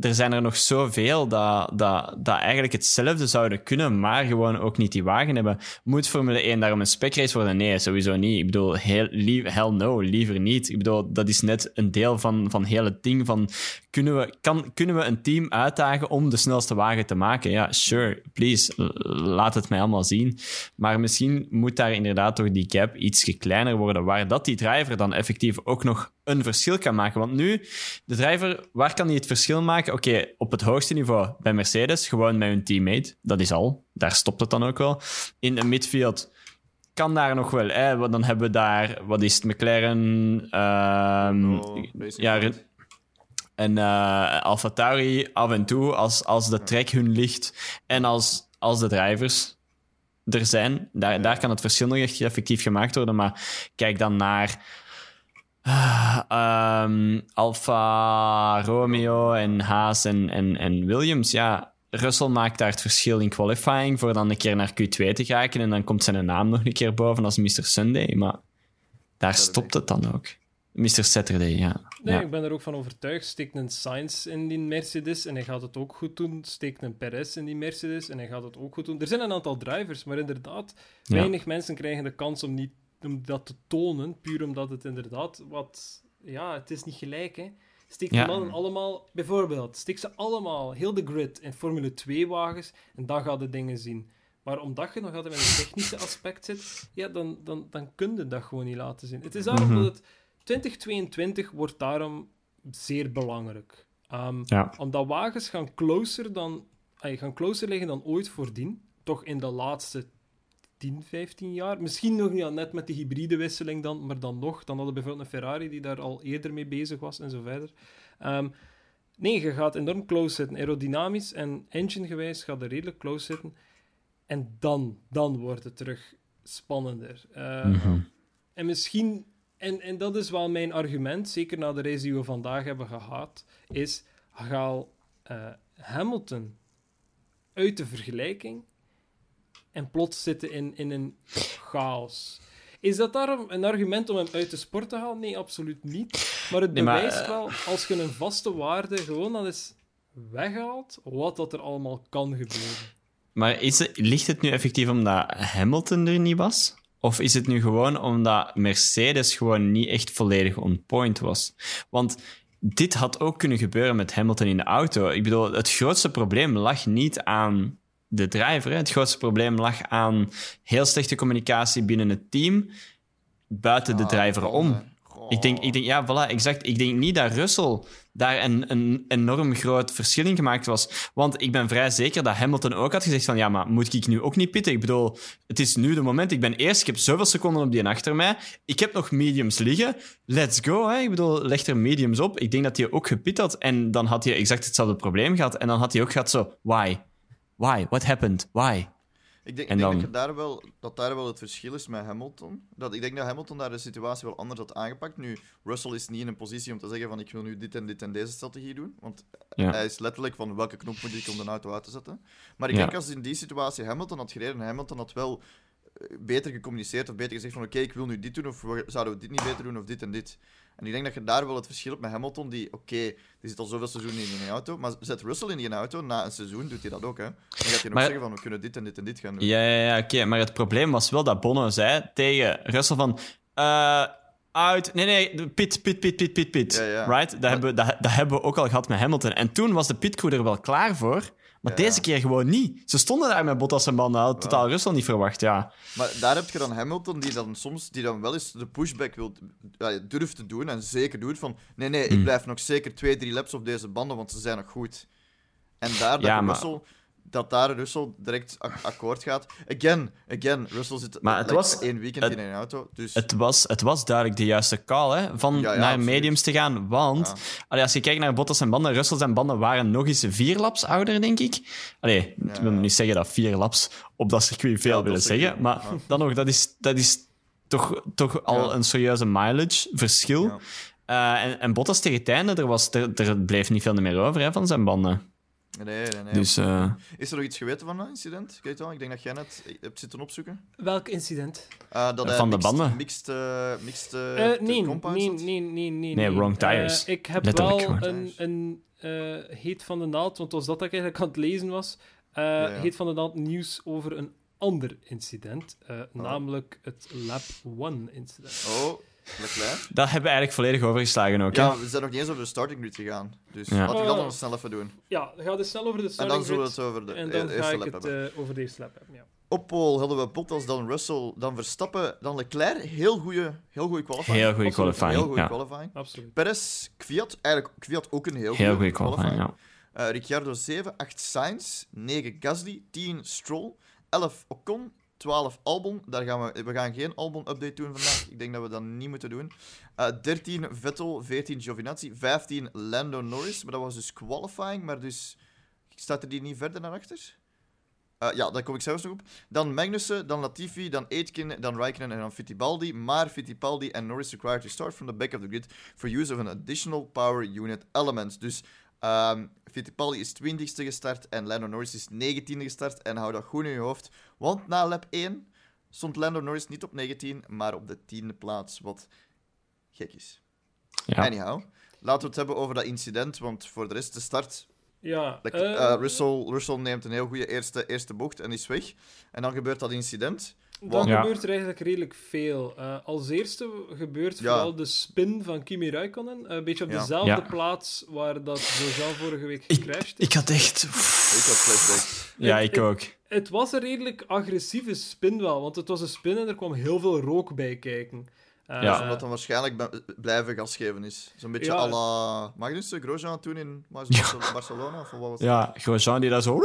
er zijn er nog zoveel dat, dat, dat eigenlijk hetzelfde zouden kunnen, maar gewoon ook niet die wagen hebben. Moet Formule 1 daarom een spekrace worden? Nee, sowieso niet. Ik bedoel, heel, hell no, liever niet. Ik bedoel, dat is net een deel van, van heel het ding van... Kunnen we, kan, kunnen we een team uitdagen om de snelste wagen te maken? Ja, sure, please, laat het mij allemaal zien. Maar misschien moet daar inderdaad toch die gap iets kleiner worden, waar dat die driver dan effectief ook nog een verschil kan maken. Want nu, de driver, waar kan hij het verschil maken? Oké, op het hoogste niveau bij Mercedes, gewoon met hun teammate. Dat is al. Daar stopt het dan ook wel. In een midfield kan daar nog wel. Hè? Want dan hebben we daar, wat is het, McLaren... Oh, Racing ja, en eh Alfa Tauri af en toe, als, als de trek hun ligt en als, als de drivers er zijn, daar, daar kan het verschil nog echt effectief gemaakt worden. Maar kijk dan naar ah, ehm, Alfa Romeo en Haas en, en, en Williams. Ja, Russell maakt daar het verschil in qualifying voor dan een keer naar Q2 te geraken en dan komt zijn naam nog een keer boven als Mr. Sunday. Maar daar stopt het dan ook. Mr. Saturday, ja. Nee, ja. ik ben er ook van overtuigd. Steekt een Sainz in die Mercedes en hij gaat het ook goed doen. Steekt een Perez in die Mercedes en hij gaat het ook goed doen. Er zijn een aantal drivers, maar inderdaad, Ja. weinig mensen krijgen de kans om, niet, om dat te tonen. Puur omdat het inderdaad wat... Ja, het is niet gelijk, hè. Steek die Ja. mannen allemaal... Bijvoorbeeld, steek ze allemaal, heel de grid, in Formule 2-wagens en dan gaat de dingen zien. Maar omdat je nog altijd met een technische aspect zit, ja, dan, dan, dan kun je dat gewoon niet laten zien. Het is daarom Mhm. dat het 2022 wordt daarom zeer belangrijk. Ehm, Ja. Omdat wagens gaan closer, dan, ay, gaan closer liggen dan ooit voordien. Toch in de laatste 10, 15 jaar. Misschien nog niet net met de hybride wisseling dan, maar dan nog. Dan hadden we bijvoorbeeld een Ferrari die daar al eerder mee bezig was en zo verder. Ehm, nee, je gaat enorm close zitten. Aerodynamisch en engine-gewijs gaat er redelijk close zitten. En dan, dan wordt het terug spannender. Eh, Mhm. En misschien, en, en dat is wel mijn argument, zeker na de race die we vandaag hebben gehad, is haal eh, Hamilton uit de vergelijking en plots zitten in, in een chaos. Is dat daarom een argument om hem uit de sport te halen? Nee, absoluut niet. Maar het Nee, maar, bewijst eh, wel, als je een vaste waarde gewoon al eens weghaalt, wat dat er allemaal kan gebeuren. Maar is het, ligt het nu effectief omdat Hamilton er niet was? Of is het nu gewoon omdat Mercedes gewoon niet echt volledig on point was? Want dit had ook kunnen gebeuren met Hamilton in de auto. Ik bedoel, het grootste probleem lag niet aan de driver. hè. Het grootste probleem lag aan heel slechte communicatie binnen het team, buiten de Ah, driver om. Ik denk, ik denk, ja, voilà, exact. Ik denk niet dat Russell daar een, een enorm groot verschil in gemaakt was. Want ik ben vrij zeker dat Hamilton ook had gezegd van, ja, maar moet ik nu ook niet pitten? Ik bedoel, het is nu de moment. Ik ben eerst, ik heb zoveel seconden op die achter mij. Ik heb nog mediums liggen. Let's go, hè. Ik bedoel, leg er mediums op. Ik denk dat hij ook gepit had. En dan had hij exact hetzelfde probleem gehad. En dan had hij ook gehad zo, why? Why? What happened? Why? Ik denk, En ik denk dan- dat, daar wel, dat daar wel het verschil is met Hamilton. Dat, ik denk dat Hamilton daar de situatie wel anders had aangepakt. Nu, Russell is niet in een positie om te zeggen van ik wil nu dit en dit en deze strategie doen. Want Ja. hij is letterlijk van welke knop moet ik om de auto uit te zetten. Maar ik Ja. denk als in die situatie Hamilton had gereden en Hamilton had wel eh, beter gecommuniceerd of beter gezegd van oké, ik wil nu dit doen of zouden we dit niet beter doen of dit en dit. En ik denk dat je daar wel het verschil hebt met Hamilton, die oké, die zit al zoveel seizoenen in een auto, maar zet Russell in die auto, na een seizoen doet hij dat ook, hè. Dan gaat hij nog zeggen van we kunnen dit en dit en dit gaan doen. Ja, ja, ja oké. Maar het probleem was wel dat Bono zei tegen Russell van... eh uit... Nee, nee, pit, pit, pit, pit, pit, pit. Ja, ja. Right? Dat, hebben, we- dat, dat hebben we ook al gehad met Hamilton. En toen was de pitcrew er wel klaar voor. Maar Ja, deze keer gewoon niet. Ze stonden daar met Bottas en banden. Had totaal Russell niet verwacht, ja. Maar daar heb je dan Hamilton, die dan soms die dan wel eens de pushback wil, ja, durft te doen en zeker doet van nee, nee, Hmm. ik blijf nog zeker twee, drie laps op deze banden, want ze zijn nog goed. En daar dat, Ja, maar- Russell, dat daar Russell direct ak- akkoord gaat. Again, again, Russell zit Maar het like, was- één weekend het- in een auto, dus... Het was, het was duidelijk de juiste call hè, van Ja, ja, naar absoluut. mediums te gaan. Want allee, als je kijkt naar Bottas en banden, Russell zijn banden waren nog eens vier laps ouder, denk ik. Allee, ik wil niet zeggen dat vier laps op dat circuit veel willen circuit, zeggen. Maar dan nog, dat is, dat is toch, toch al een serieuze mileage verschil. Ja. Eh, en, en Bottas tegen het einde, er, was, er, er bleef niet veel meer over hè, van zijn banden. Nee, nee, nee. Dus eh, Is er nog iets geweten van dat incident? Wel, ik denk dat jij net hebt zitten opzoeken. Welk incident? Ah, dat hij Van de banden? Mixed, eh, mixed Eh, eh, nee, nee, nee, nee, nee. Nee, wrong tires. Eh, ik heb Letterlijk wel een, een eh, heet van de naald, want het was dat dat ik eigenlijk aan het lezen was. Eh, ja. Heet van de naald nieuws over een ander incident, eh, Oh. namelijk het Lab 1 incident. Oh, Leclerc. dat hebben we eigenlijk volledig overgeslagen ook. hè. Ja, we zijn nog niet eens over de starting grid gegaan. Dus Ja. laten we dat nog snel even doen. Ja, ga dus snel over de En starting dan zullen we grid, het over de en dan ga eerste ik lap het hebben. eh, over de eerste lap hebben. Ja. Op pole hadden we Bottas, dan Russell, dan Verstappen, dan Leclerc. Heel goede heel goeie qualifying. Heel goede qualifying. Heel goede ja. qualifying. Absoluut. Perez, Kvyat, eigenlijk Kvyat ook een heel, Heel goede goede qualifying, ja. Eh, Ricciardo 7, 8 Sainz, 9 Gasly, 10 Stroll, 11 Ocon, 12 Albon. Daar gaan we, we gaan geen Albon-update doen vandaag. Ik denk dat we dat niet moeten doen. Eh 13 Vettel, 14 Giovinazzi, 15 Lando Norris. Maar dat was dus qualifying, maar dus staat er die niet verder naar achter? Eh, ja, daar kom ik zelfs nog op. Dan Magnussen, dan Latifi, dan Aitken, dan Raikkonen en dan Fittipaldi. Maar Fittipaldi en Norris required to start from the back of the grid for use of an additional power unit element. Dus ehm, Fittipaldi is 20ste gestart en Lando Norris is 19e gestart. En hou dat goed in je hoofd, want na lap 1 stond Lando Norris niet op 19, maar op de 10e plaats, wat gek is. Ja. Anyhow, laten we het hebben over dat incident, want voor de rest de start Ja, Like, eh, eh, Russell, Russell neemt een heel goede eerste, eerste bocht en is weg. En dan gebeurt dat incident. Dan Ja. gebeurt er eigenlijk redelijk veel. Eh, als eerste gebeurt Ja. vooral de spin van Kimi Räikkönen. eh, een beetje op Ja. dezelfde Ja. plaats waar dat Grosjean vorige week Ik- gecrashed is. Ik had echt... Ik had flashbacks. Ja, ik het- ook. Het was een redelijk agressieve spin wel, want het was een spin en er kwam heel veel rook bij kijken. Eh, Ja. Omdat hij waarschijnlijk blijven gas geven is. Zo'n beetje Ja. à la Magnussen, Grosjean toen in Barcelona. Of wat was het? Ja, Grosjean die daar zo...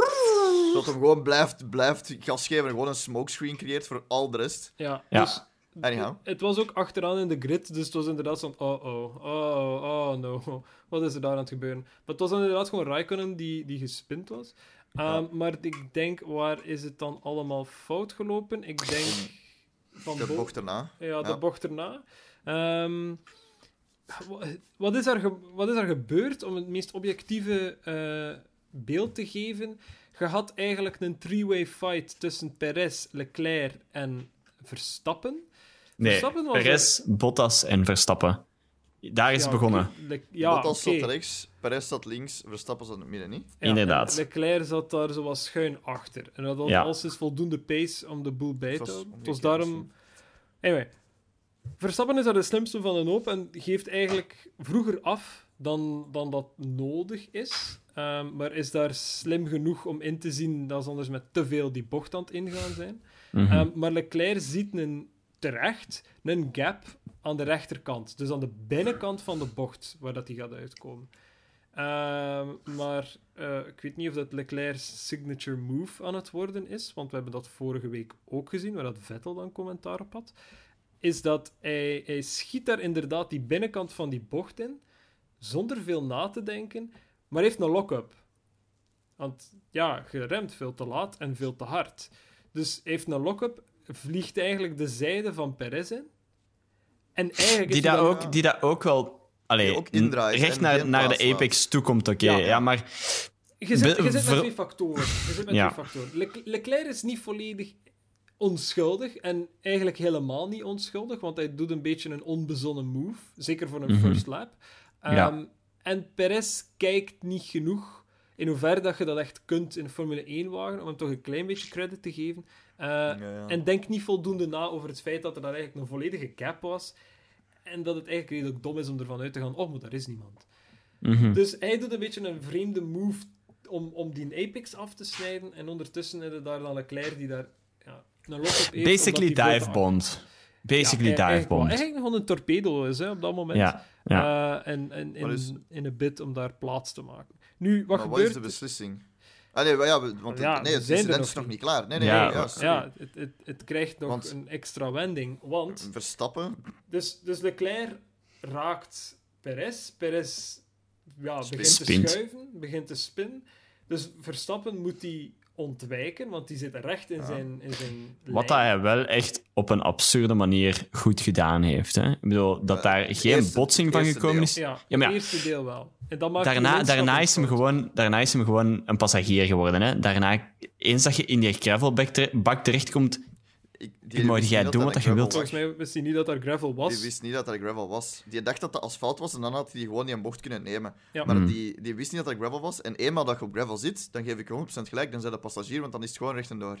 Dat hem gewoon blijft, blijft gas geven en gewoon een smokescreen creëert voor al de rest. ja, Ja. dus Anyhow. het was ook achteraan in de grid, dus het was inderdaad zo'n oh oh, oh oh no, wat is er daar aan het gebeuren? Maar het was inderdaad gewoon Raikkonen die, die gespind was. Ehm, Ja. Maar ik denk, waar is het dan allemaal fout gelopen? Ik denk van De bo- bocht erna. Ja, de Ja. bocht erna. Ehm, wa- wat, is er wat is er gebeurd om het meest objectieve eh, beeld te geven? Je had eigenlijk een three-way fight tussen Perez, Leclerc en Verstappen. Nee, Perez, Bottas en Verstappen. Daar is Ja, het begonnen. Le- ja, Bottas oké. zat rechts, Perez zat links, Verstappen zat in het midden, niet? Ja, Inderdaad. Leclerc zat daar zo wat schuin achter. En dat had Ja. alles voldoende pace om de boel bij te houden. Het was omgekeerd daarom... Anyway. Verstappen is daar de slimste van een hoop en geeft eigenlijk vroeger af dan, dan dat nodig is. Ehm, maar is daar slim genoeg om in te zien dat ze anders met te veel die bocht aan het ingaan zijn. Mhm. Ehm, maar Leclerc ziet een, terecht een gap aan de rechterkant. Dus aan de binnenkant van de bocht, waar dat die gaat uitkomen. Ehm, maar eh, ik weet niet of dat Leclerc's signature move aan het worden is, want we hebben dat vorige week ook gezien, waar dat Vettel dan commentaar op had. Is dat hij, schiet daar inderdaad die binnenkant van die bocht in, zonder veel na te denken, maar heeft een lock-up. Want ja, je remt veel te laat en veel te hard. Dus heeft een lock-up, vliegt eigenlijk de zijde van Perez in. En eigenlijk die, dat ook, die dat ook wel... Allee, ook indraait recht naar, naar de. Apex toe komt, oké. Ja. Ja, maar Je zit, je zit met twee factoren. Je zit met Ja. twee factoren. Le- Leclerc is niet volledig onschuldig en eigenlijk helemaal niet onschuldig, want hij doet een beetje een onbezonnen move, zeker voor een Mhm. first lap. Ja. Ehm, En Perez kijkt niet genoeg in hoeverre dat je dat echt kunt in een Formule 1-wagen, om hem toch een klein beetje credit te geven. Eh, Ja, ja. En denk niet voldoende na over het feit dat er daar eigenlijk een volledige gap was. En dat het eigenlijk redelijk dom is om ervan uit te gaan, oh, maar daar is niemand. mhm. Dus hij doet een beetje een vreemde move om, om die Apex af te snijden. En ondertussen is er daar dan Leclerc die daar ja, een lock op heeft. basically omdat die dive voor- bond. Basically Ja, dive eigenlijk wel. bond. Eigenlijk gewoon een torpedo is hè, op dat moment. Ja, ja. Eh, en en Wat is- in, in een bid om daar plaats te maken. Nu, wat maar wat gebeurt is de beslissing? Ah, nee, ja, want Ja, nee, het incident nog is nog niet. klaar. Nee, nee, Ja, nee. Sorry. Ja, het, het, het krijgt nog Want- een extra wending. Want Verstappen, Dus, dus Leclerc raakt Perez. Perez ja, begint te schuiven, begint te spinnen. Dus Verstappen moet die ontwijken, want die zit recht in zijn, in zijn Wat dat hij wel echt op een absurde manier goed gedaan heeft. Hè? Ik bedoel, dat Eh, daar geen eerste- botsing van gekomen deel. is. Ja, Ja, maar ja. het eerste deel wel. En dan maakt Daarna, daarna, is hem gewoon, daarna is hem gewoon een passagier geworden. Hè? Daarna, eens dat je in die gravelbak tere- bak terechtkomt, ik, Die jij doen wat dat je wilt. Volgens mij wist hij niet dat er gravel was. Die wist niet dat dat gravel was. Die dacht dat dat asfalt was en dan had hij die gewoon die een bocht kunnen nemen. Ja. Maar Hmm. die, die wist niet dat dat gravel was. En eenmaal dat je op gravel zit, dan geef ik je 100% gelijk. Dan zijn de passagier, want dan is het gewoon recht en door.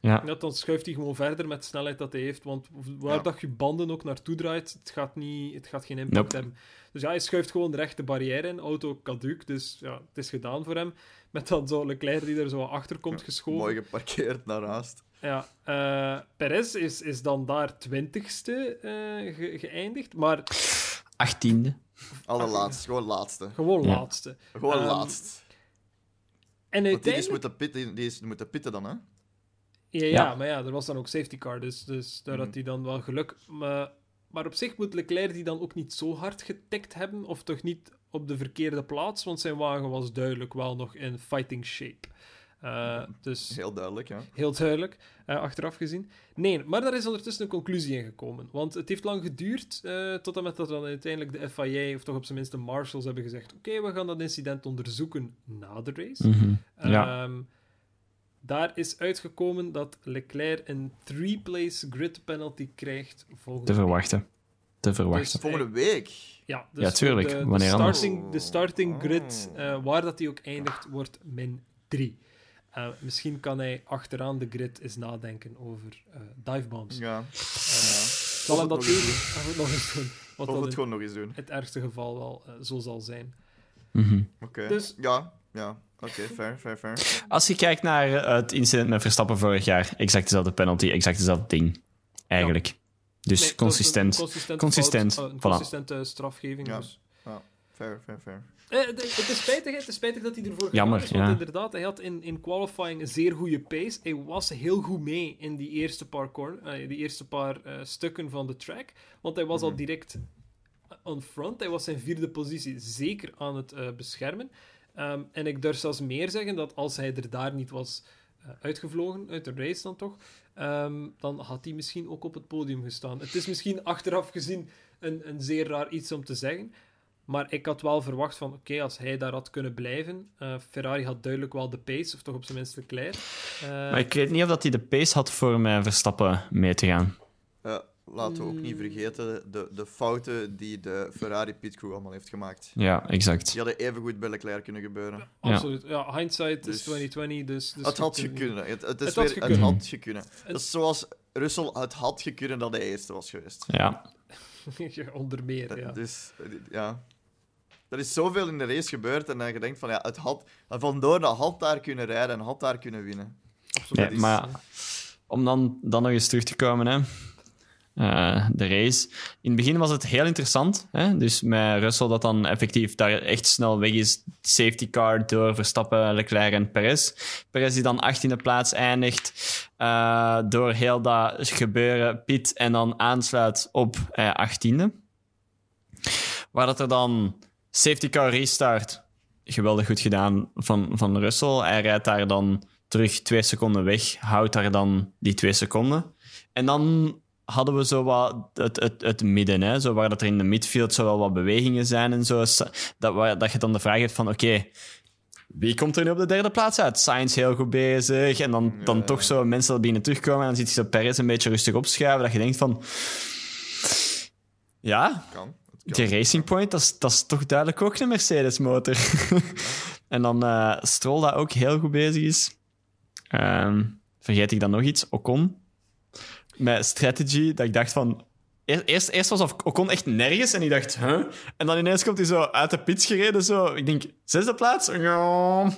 ja. Ja, dan schuift hij gewoon verder met de snelheid dat hij heeft. Want waar Ja. dat je banden ook naartoe draait, het gaat, niet, het gaat geen impact Nope. hebben. Dus ja, hij schuift gewoon de rechte barrière in. Auto caduc, dus ja, het is gedaan voor hem. Met dan zo Leclerc die er zo achter komt geschoven. Mooi geparkeerd naast. Ja, eh Perez is, is dan daar twintigste eh ge- geëindigd, maar achttiende. Allerlaatst, gewoon laatste. gewoon Ja. laatste. Gewoon Ehm, laatst. En Want die is uiteindelijk... moeten pitten, die, die is moeten pitten dan, hè? Ja, ja, Ja. maar ja, er was dan ook safety car, dus, dus daar Mhm. had hij dan wel geluk. Maar, maar op zich moet Leclerc die dan ook niet zo hard getikt hebben, of toch niet op de verkeerde plaats, want zijn wagen was duidelijk wel nog in fighting shape. Eh, dus Heel duidelijk, ja. heel duidelijk, eh, achteraf gezien. Nee, maar daar is ondertussen een conclusie in gekomen. Want het heeft lang geduurd, eh, tot en met dat dan uiteindelijk de FIA, of toch op zijn minst de marshals, hebben gezegd: Oké, we gaan dat incident onderzoeken na de race. Mhm. Ja. Ehm, daar is uitgekomen dat Leclerc een three-place grid penalty krijgt volgende Te week. verwachten. Te verwachten. Volgende week. Ja, dus Ja, tuurlijk. De, de Wanneer anders? starting, de starting grid, Oh. waar dat hij ook eindigt, wordt min 3. Misschien kan hij achteraan de grid eens nadenken over eh divebombs. Ja. Eh, zal hem dat nog nog eens doen. Wat Of dan het in gewoon nog eens doen. het ergste geval wel eh, zo zal zijn. Mhm. Oké. Dus- Ja, ja. Oké, fair, fair, fair. Als je kijkt naar eh, het incident met Verstappen vorig jaar, exact dezelfde penalty, exact dezelfde ding. Eigenlijk. Dus Nee, consistent. Een consistent, Consistent, fout, eh, een voilà. consistente strafgeving. Ja. Dus. Fair, fair, fair. Eh, het, het is spijtig, het is spijtig dat hij ervoor Jammer, is. Want ja. inderdaad, hij had in, in qualifying een zeer goede pace. Hij was heel goed mee in die eerste paar, corner, eh, die eerste paar eh, stukken van de track. Want hij was al Mhm. direct on front. Hij was zijn vierde positie zeker aan het beschermen. Ehm, en ik durf zelfs meer zeggen dat als hij er daar niet was uitgevlogen, uit de race dan toch, ehm, dan had hij misschien ook op het podium gestaan. Het is misschien achteraf gezien een, een zeer raar iets om te zeggen. Maar ik had wel verwacht van, oké, als hij daar had kunnen blijven... eh, Ferrari had duidelijk wel de pace, of toch op zijn minst Leclerc. Eh, Maar ik weet niet of dat hij de pace had voor met Verstappen mee te gaan. Eh, laten we ook niet vergeten de, de fouten die de Ferrari pitcrew allemaal heeft gemaakt. Ja, exact. Die hadden evengoed bij Leclerc kunnen gebeuren. Absoluut. Ja, hindsight Dus- is 2020, dus... dus het had je kunt- gekunnen. Het, het is Het had weer, het gekund. had gekunnen. Dat is zoals Russell, het had gekunnen dat hij eerste was geweest. Ja. Onder meer, ja. Dus, eh, ja. Er is zoveel in de race gebeurd en dan je denkt van, ja, het had... Van Doorn had daar kunnen rijden en had daar kunnen winnen. Ja, maar om dan, dan nog eens terug te komen, hè. Eh, de race. In het begin was het heel interessant. Hè? Dus met Russell dat dan effectief daar echt snel weg is. Safety car door Verstappen, Leclerc en Perez. Perez die dan 18e plaats eindigt. eh, door heel dat gebeuren pit en dan aansluit op eh, 18e. Waar dat er dan safety car restart. Geweldig goed gedaan van, van Russell. Hij rijdt daar dan terug twee seconden weg. Houdt daar dan die twee seconden. En dan hadden we zo wat het, het, het midden, hè? Zo waar dat er in de midfield zo wel wat bewegingen zijn en zo. Dat, waar, dat je dan de vraag hebt van, oké, wie komt er nu op de derde plaats uit? Sainz heel goed bezig. En dan, dan toch zo mensen dat binnen terugkomen. En dan ziet je zo Perez een beetje rustig opschuiven. Dat je denkt van... Ja, Kan. Die Racing Point, dat is, dat is toch duidelijk ook een Mercedes-motor. en dan eh Stroll dat ook heel goed bezig is. Ehm, vergeet ik dan nog iets? Ocon. Met strategy, dat ik dacht van... Eerst, eerst, was Ocon echt nergens en ik dacht, huh? En dan ineens komt hij zo uit de pits gereden, zo. Ik denk, zesde plaats? Ja. Ik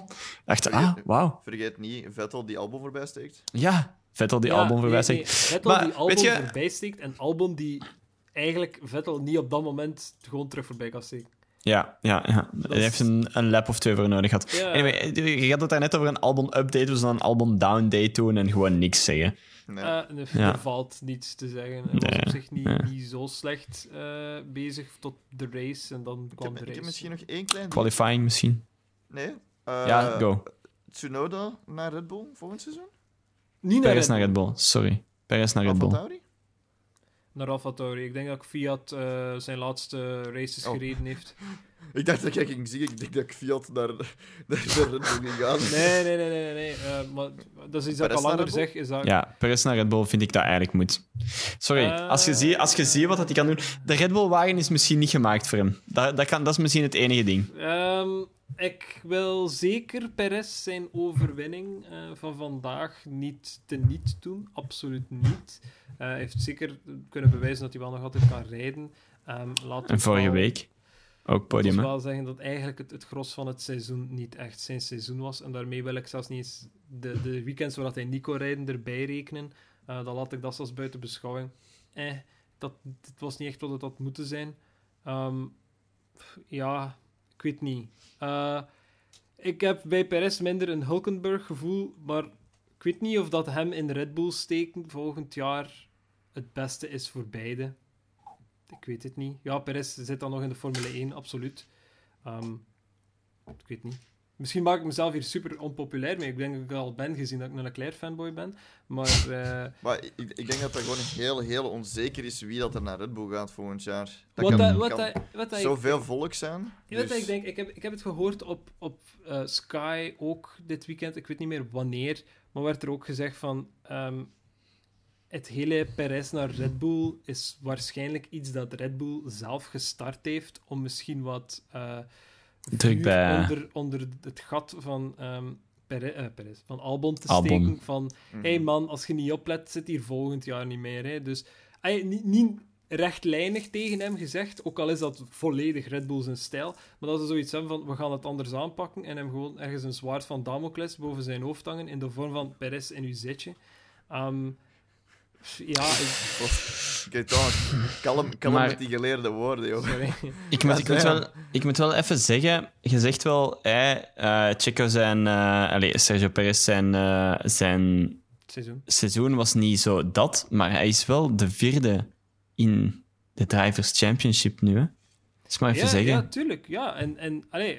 dacht, ah, wauw. Vergeet niet, Vettel die Albon voorbij steekt. Ja, Vettel die Ja, album voorbij nee, steekt. nee, Vettel Maar, die Albon weet je- voorbij steekt en Albon die eigenlijk Vettel niet op dat moment gewoon terug voorbij kan steken. Ja, ja, ja. Hij is- heeft een, een lap of twee voor nodig gehad. Ja. Anyway, je had het daar net over een album-update, dus dan een album-down-day doen en gewoon niks zeggen. Nee. Eh, Ja. Er valt niets te zeggen. Hij was op zich niet, nee. niet zo slecht eh, bezig tot de race en dan ik, kwam heb, de ik race. heb misschien nog één klein... Qualifying misschien. Nee? Eh, ja, go. Tsunoda naar Red Bull volgend seizoen? Niet naar Perez Red naar Bull. Red Bull, sorry. Perez naar Red Bull. Naar AlphaTauri. Ik denk dat Fiat eh, zijn laatste races Oh. gereden heeft. Ik dacht dat jij ging zeggen, ik denk dat ik Fiat naar, naar de Red Bull ging gaan. Nee, nee, nee, nee, nee. Eh, maar dat is iets dat ik al langer zeg. Is dat... Ja, Perez naar Red Bull vind ik dat eigenlijk moet. Sorry, Eh. als, je ziet, als je ziet wat dat hij kan doen... De Red Bull-wagen is misschien niet gemaakt voor hem. Dat, dat, kan, dat is misschien het enige ding. Ehm, ik wil zeker Perez zijn overwinning eh, van vandaag niet teniet doen. Absoluut niet. Eh, Hij heeft zeker kunnen bewijzen dat hij wel nog altijd kan rijden. Ehm laten En vorige wel- week ook Ik podium, moet hè? wel zeggen dat eigenlijk het, het gros van het seizoen niet echt zijn seizoen was. En daarmee wil ik zelfs niet eens de, de weekends waar hij kon rijden erbij rekenen. Eh, dan laat ik dat zelfs buiten beschouwing. Eh, dat, het was niet echt wat het had moeten zijn. Ehm, ja, ik weet niet. Eh, ik heb bij Perez minder een Hulkenberg gevoel, maar ik weet niet of dat hem in Red Bull steken volgend jaar het beste is voor beide. Ik weet het niet. Ja, Perez zit dan nog in de Formule 1, absoluut. Ehm, ik weet niet. Misschien maak ik mezelf hier super onpopulair mee. Ik denk dat ik al ben, gezien dat ik een Leclerc-fanboy ben. Maar eh, Maar ik, ik denk dat het gewoon heel, heel onzeker is wie dat er naar Red Bull gaat volgend jaar. Dat wat, kan, dat- wat, kan dat- wat dat ik- zoveel volk zijn. Dus- wat ik denk? Ik heb, ik heb het gehoord op, op eh, Sky ook dit weekend. Ik weet niet meer wanneer. Maar werd er ook gezegd van... ehm, het hele Perez naar Red Bull is waarschijnlijk iets dat Red Bull zelf gestart heeft om misschien wat eh Druk bij- onder, onder het gat van, ehm eh, Perez, van Albon te Albon. steken. Van, Mhm. hey man, als je niet oplet, zit hier volgend jaar niet meer. Hè. Dus ey, niet, niet rechtlijnig tegen hem gezegd, ook al is dat volledig Red Bull zijn stijl, maar dat ze zoiets hebben van, we gaan het anders aanpakken en hem gewoon ergens een zwaard van Damocles boven zijn hoofd hangen in de vorm van Perez in uw zetje. Ehm, Ja, ik- Thomas, kalm, kalm Maar- met die geleerde woorden, joh. sorry. Ik moet, ik, moet wel, ik moet wel even zeggen, je zegt wel, hey, eh Checo zijn, eh allez, Sergio Perez zijn, eh, zijn Seizoen. seizoen was niet zo dat, maar hij is wel de vierde in de Drivers Championship nu. Hè? Dat is maar even Ja, zeggen. ja, tuurlijk. Ja, en, en allee,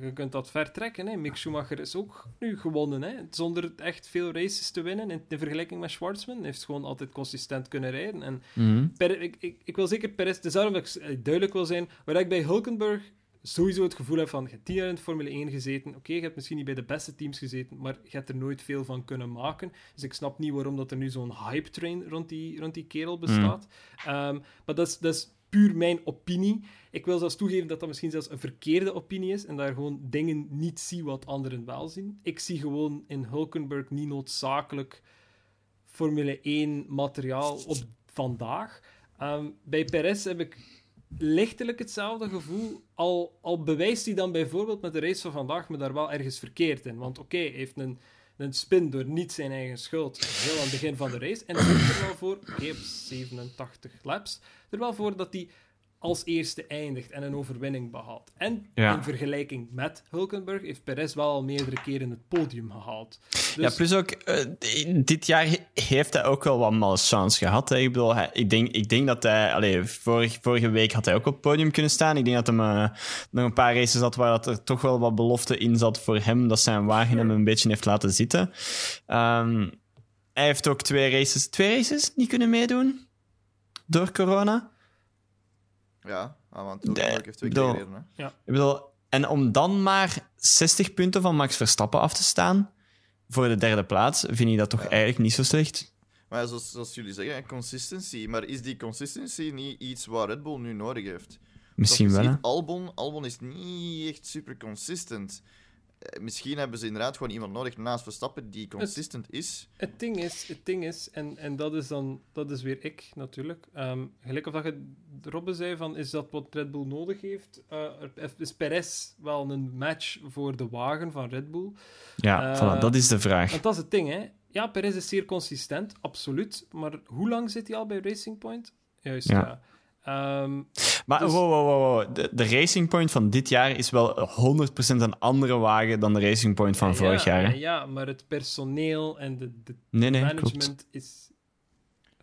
je kunt dat ver trekken. Hè. Mick Schumacher is ook nu gewonnen, hè. zonder echt veel races te winnen. In de vergelijking met Schwartzman Hij heeft gewoon altijd consistent kunnen rijden. En Mhm. Per- ik, ik, ik wil zeker Perez, dus daarom dat ik duidelijk wil zijn, waar ik bij Hulkenberg sowieso het gevoel heb van, je hebt tien jaar in de Formule 1 gezeten, oké, je hebt misschien niet bij de beste teams gezeten, maar je hebt er nooit veel van kunnen maken. Dus ik snap niet waarom dat er nu zo'n hype-train rond die, rond die kerel bestaat. Ehm, maar dat is, dat is puur mijn opinie. Ik wil zelfs toegeven dat dat misschien zelfs een verkeerde opinie is en daar gewoon dingen niet zie wat anderen wel zien. Ik zie gewoon in Hulkenberg niet noodzakelijk Formule 1 materiaal op vandaag. Ehm, bij Perez heb ik lichtelijk hetzelfde gevoel. Al, al bewijst hij dan bijvoorbeeld met de race van vandaag me daar wel ergens verkeerd in. Want oké, hij heeft een, een spin door niet zijn eigen schuld. Heel aan het begin van de race. En dat zorgt er wel voor, oké, op 87 laps, er wel voor dat hij als eerste eindigt en een overwinning behaalt. En Ja. in vergelijking met Hulkenberg heeft Perez wel al meerdere keren het podium gehaald. Dus, Ja, plus ook, eh, dit jaar he- heeft hij ook wel wat malchance gehad. Hè. Ik bedoel, hij- ik, denk, ik denk dat hij... Allee, vorig, vorige week had hij ook op het podium kunnen staan. Ik denk dat hem nog een paar races had waar dat er toch wel wat belofte in zat voor hem, dat zijn wagen hem een beetje heeft laten zitten. Ehm, hij heeft ook twee races, twee races niet kunnen meedoen door corona. Ja, ah, want Hulkenberg heeft twee bedoel- keer gereden, hè. Ik bedoel, en om dan maar 60 punten van Max Verstappen af te staan voor de derde plaats, vind ik dat toch eigenlijk niet zo slecht. Maar ja, zoals, zoals jullie zeggen, consistency. Maar is die consistency niet iets wat Red Bull nu nodig heeft? Misschien wel, je ziet, Albon, Albon is niet echt super consistent. Eh, Misschien hebben ze inderdaad gewoon iemand nodig naast Verstappen die consistent is. Het ding is, het ding is en, en dat is dan dat is weer ik natuurlijk. Ehm, gelijk of dat je Robbe zei van is dat wat Red Bull nodig heeft? Eh, is Perez wel een match voor de wagen van Red Bull? Ja, Eh, voilà, dat is de vraag. Want dat is het ding, hè? Ja, Perez is zeer consistent, absoluut. Maar hoe lang zit hij al bij Racing Point? Juist, ja. Ja. Ehm, Maar dus- wow, wow, wow, wow. De, de Racing Point van dit jaar is wel 100% een andere wagen dan de Racing Point van vorig ja, jaar. hè? Ja, maar het personeel en de, de Nee, nee, klopt. management is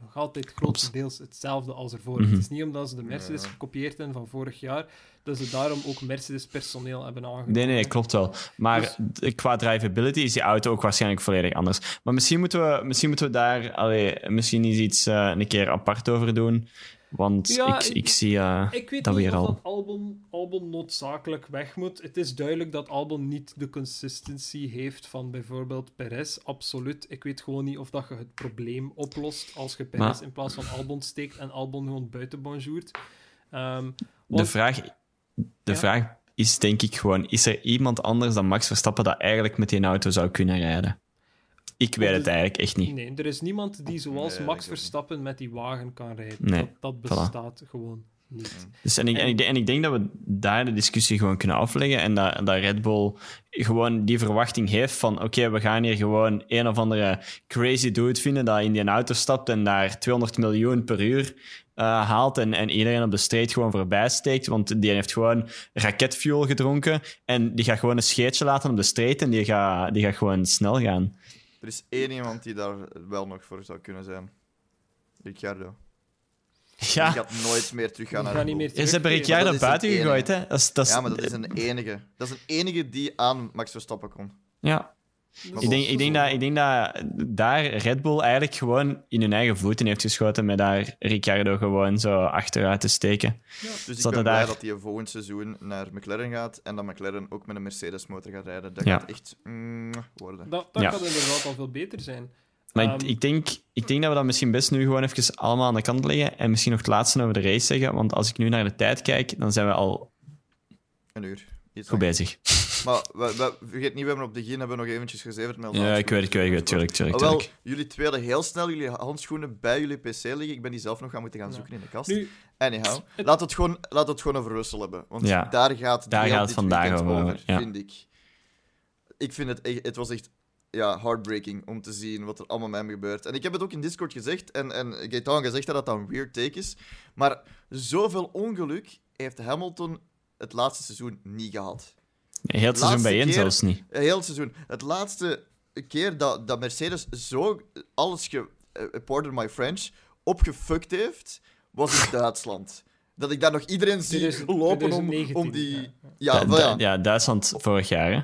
nog altijd grotendeels hetzelfde als ervoor. Mhm. Het is niet omdat ze de Mercedes Ja. gekopieerd hebben van vorig jaar, dat ze daarom ook Mercedes-personeel hebben aangenomen. Nee, nee, klopt wel. Maar Dus- qua drivability is die auto ook waarschijnlijk volledig anders. Maar misschien moeten we, misschien moeten we daar allee, misschien eens iets eh, een keer apart over doen. Want Ja, ik, ik- zie... eh, Ik weet Dat niet weer of al. dat Albon, Albon noodzakelijk weg moet. Het is duidelijk dat Albon niet de consistency heeft van bijvoorbeeld Perez. Absoluut. Ik weet gewoon niet of dat je het probleem oplost als je Perez Maar- in plaats van Albon steekt en Albon gewoon buiten bonjourt. Ehm, de vraag, de Ja. vraag is denk ik gewoon... Is er iemand anders dan Max Verstappen dat eigenlijk met die auto zou kunnen rijden? Ik weet het eigenlijk echt niet. Nee, er is niemand die zoals Nee, Max. Verstappen met die wagen kan rijden. Nee, dat dat voilà. bestaat gewoon niet. Dus en, ik, en, ik, en ik denk dat we daar de discussie gewoon kunnen afleggen en dat, dat Red Bull gewoon die verwachting heeft van oké, we gaan hier gewoon een of andere crazy dude vinden dat in die auto stapt en daar 200 miljoen per uur eh, haalt en, en iedereen op de street gewoon voorbij steekt, want die heeft gewoon raketfuel gedronken en die gaat gewoon een scheetje laten op de street en die gaat, die gaat gewoon snel gaan. Er is één iemand die daar wel nog voor zou kunnen zijn. Ricciardo. Ja, Die gaat nooit meer terug gaan naar Red niet meer ze hebben. Ricciardo buiten gegooid, hè. Dat is, dat is, Ja, maar dat is een enige. Dat is een enige die aan Max Verstappen kon. Ja, Dus Ik denk, ik, denk dat, ik denk dat daar Red Bull eigenlijk gewoon in hun eigen voeten heeft geschoten met daar Ricciardo gewoon zo achteruit te steken. Dus ik Zat ben blij daar- dat hij volgend seizoen naar McLaren gaat en dat McLaren ook met een Mercedes-motor gaat rijden. Dat Ja. gaat echt mm, worden. Dat, dat Ja. gaat inderdaad al veel beter zijn. Maar ik, Ehm, ik, denk, ik denk dat we dat misschien best nu gewoon even allemaal aan de kant leggen en misschien nog het laatste over de race zeggen, want als ik nu naar de tijd kijk, dan zijn we al Een uur. Goed bezig. Maar we, we- vergeet niet, we hebben op de begin hebben we nog eventjes gezeverd met onze Ja, ik weet het, ik weet het, ik weet tuurlijk, tuurlijk, wel, tuurlijk. jullie twee hadden heel snel jullie handschoenen bij jullie PC liggen. Ik ben die zelf nog gaan moeten gaan Ja. zoeken in de kast. Nu, Anyhow, Het- laat het gewoon, laat het gewoon over Russell hebben. Want Ja. daar gaat, Daar heel gaat het vandaag over, ja. vind ik. Ik vind het echt... Het was echt ja, heartbreaking om te zien wat er allemaal met hem gebeurt. En ik heb het ook in Discord gezegd, en, en Gaetan gezegd dat dat een weird take is. Maar zoveel ongeluk heeft Hamilton het laatste seizoen niet gehad. Nee, heel het seizoen Laatste bijeen keer- zelfs niet. Een heel seizoen. Het laatste keer dat, dat Mercedes zo alles, ge, eh, pardon my French, opgefukt heeft, was in Duitsland. Dat ik daar nog iedereen zie 2000 lopen om, 2019, om die... ja. Ja, ja. Du- ja, Duitsland vorig jaar, hè?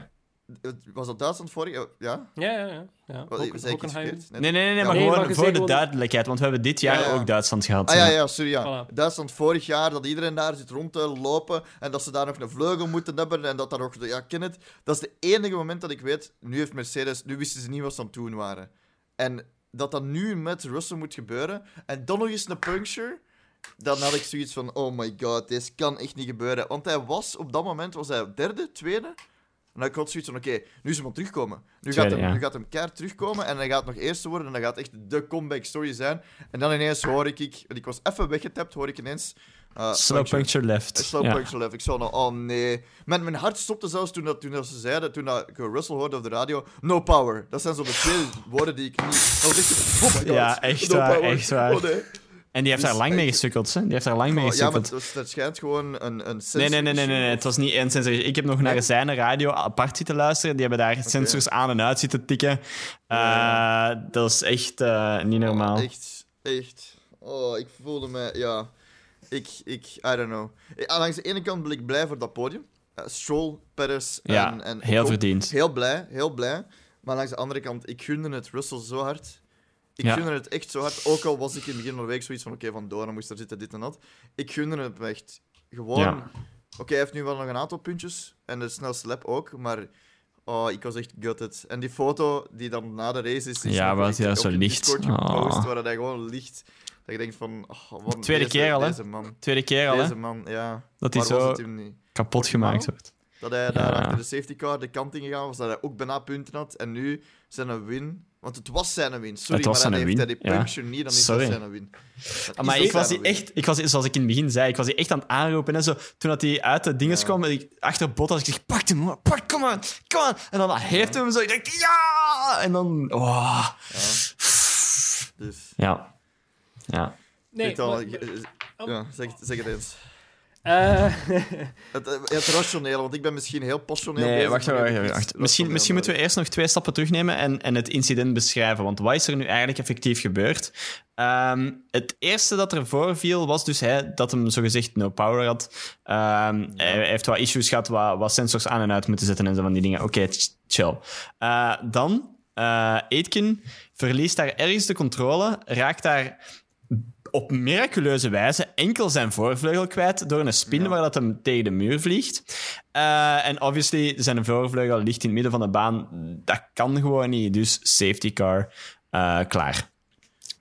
Was dat Duitsland vorig jaar? Ja? Ja, ja, ja. ja. Zei ik iets verkeerd? Nee, nee, nee, nee Ja, maar nee, gewoon maar je voor de gewoon- duidelijkheid, want we hebben dit jaar Ja, ja. ook Duitsland gehad. Ah ja, ja, sorry, ja. Voilà. Duitsland vorig jaar, dat iedereen daar zit rond te lopen en dat ze daar nog een vleugel moeten hebben en dat daar nog... Ja, ik ken het. Dat is het enige moment dat ik weet, nu heeft Mercedes... Nu wisten ze niet wat ze aan het doen waren. En dat dat nu met Russell moet gebeuren en dan nog eens een puncture... Dan had ik zoiets van, oh my god, dit kan echt niet gebeuren. Want hij was, op dat moment was hij derde, tweede. En dan had ik had zoiets van, oké, nu is aan terugkomen. Nu gaat, Tweede, hem, ja. nu gaat hem keihard terugkomen en hij gaat nog eerste worden. En dat gaat echt de comeback story zijn. En dan ineens hoor ik, ik, want ik was even weggetapt, hoor ik ineens... uh, Slow puncture. puncture left. Slow Ja. puncture left. Ik zou nou, oh nee. Mijn, mijn hart stopte zelfs toen, dat, toen dat ze zeiden, toen dat ik Russell hoorde op de radio, no power. Dat zijn zo de twee woorden die ik niet... Oh my god. Ja, echt no waar, power. echt waar. Oh nee. En die heeft Dus daar lang mee gesukkeld, hè? Die heeft daar lang mee Oh, ja, maar gesukkeld. het, schijnt gewoon een, een Nee, nee, nee, nee, nee, nee, sensor- het was niet één sensor. Ik heb nog naar zijn radio apart zitten luisteren. Die hebben daar sensors aan en uit zitten tikken. Eh, dat is echt eh, niet normaal. Echt, echt. Oh, ik voelde me, ja. Ik, ik, I don't know. Eh, Aan langs de ene kant ben ik blij voor dat podium. Stroll, Perez en, Ja, en heel verdiend. Heel blij, heel blij. Maar langs de andere kant, ik gunde het Russell zo hard. Ik Ja. gunde het echt zo hard. Ook al was ik in het begin van de week zoiets van: oké, van Doorn moest er zitten, dit en dat. Ik gunde het echt. Gewoon. Ja. Oké, hij heeft nu wel nog een aantal puntjes. En de snelste lap ook. Maar. Oh, ik was echt gutted. En die foto die dan na de race is. is Ja, echt hij zo gepost, Oh. waar hij gewoon ligt. Dat je denkt van. Oh, wat Tweede deze, keer al, hè? Deze man. Tweede keer al, hè? Deze man, ja. Dat hij was zo kapot gemaakt wordt. Dat hij daar achter de safety car de kant in gegaan was, dat hij ook bijna punten had. En nu zijn een win. Want het was zijn win. Sorry, Het was maar dan zijn heeft win, hij die ja. puncture niet, dan is Sorry. dat zijn win. Dat maar ik was die win. echt, ik was, zoals ik in het begin zei, ik was die echt aan het aanroepen. En zo, toen dat hij uit de dinges Ja. kwam, ik, achter Bottas, ik zeg, pak hem, pak, kom aan, kom aan. En dan heeft hij hem zo, ik denk, ja! En dan, oh. Dus, Ja. Ja. Nee, al, maar- ik- ja, zeg, zeg het eens. Eh, Het, eh, het rationele, want ik ben misschien heel passioneel Nee, bezig, wacht, maar wacht, wacht. Misschien, misschien moeten we eerst nog twee stappen terugnemen en, en het incident beschrijven. Want wat is er nu eigenlijk effectief gebeurd? Ehm, het eerste dat er voorviel was dus hè, dat hem zogezegd no power had. Ehm, Hij heeft wat issues gehad, wat, wat sensors aan en uit moeten zetten en zo van die dingen. Oké, ch- chill. Eh, dan, eh Aitken verliest daar ergens de controle, raakt daar op miraculeuze wijze enkel zijn voorvleugel kwijt door een spin Ja. waar dat hem tegen de muur vliegt. Eh, en obviously, zijn voorvleugel ligt in het midden van de baan. Dat kan gewoon niet. Dus safety car, eh, klaar.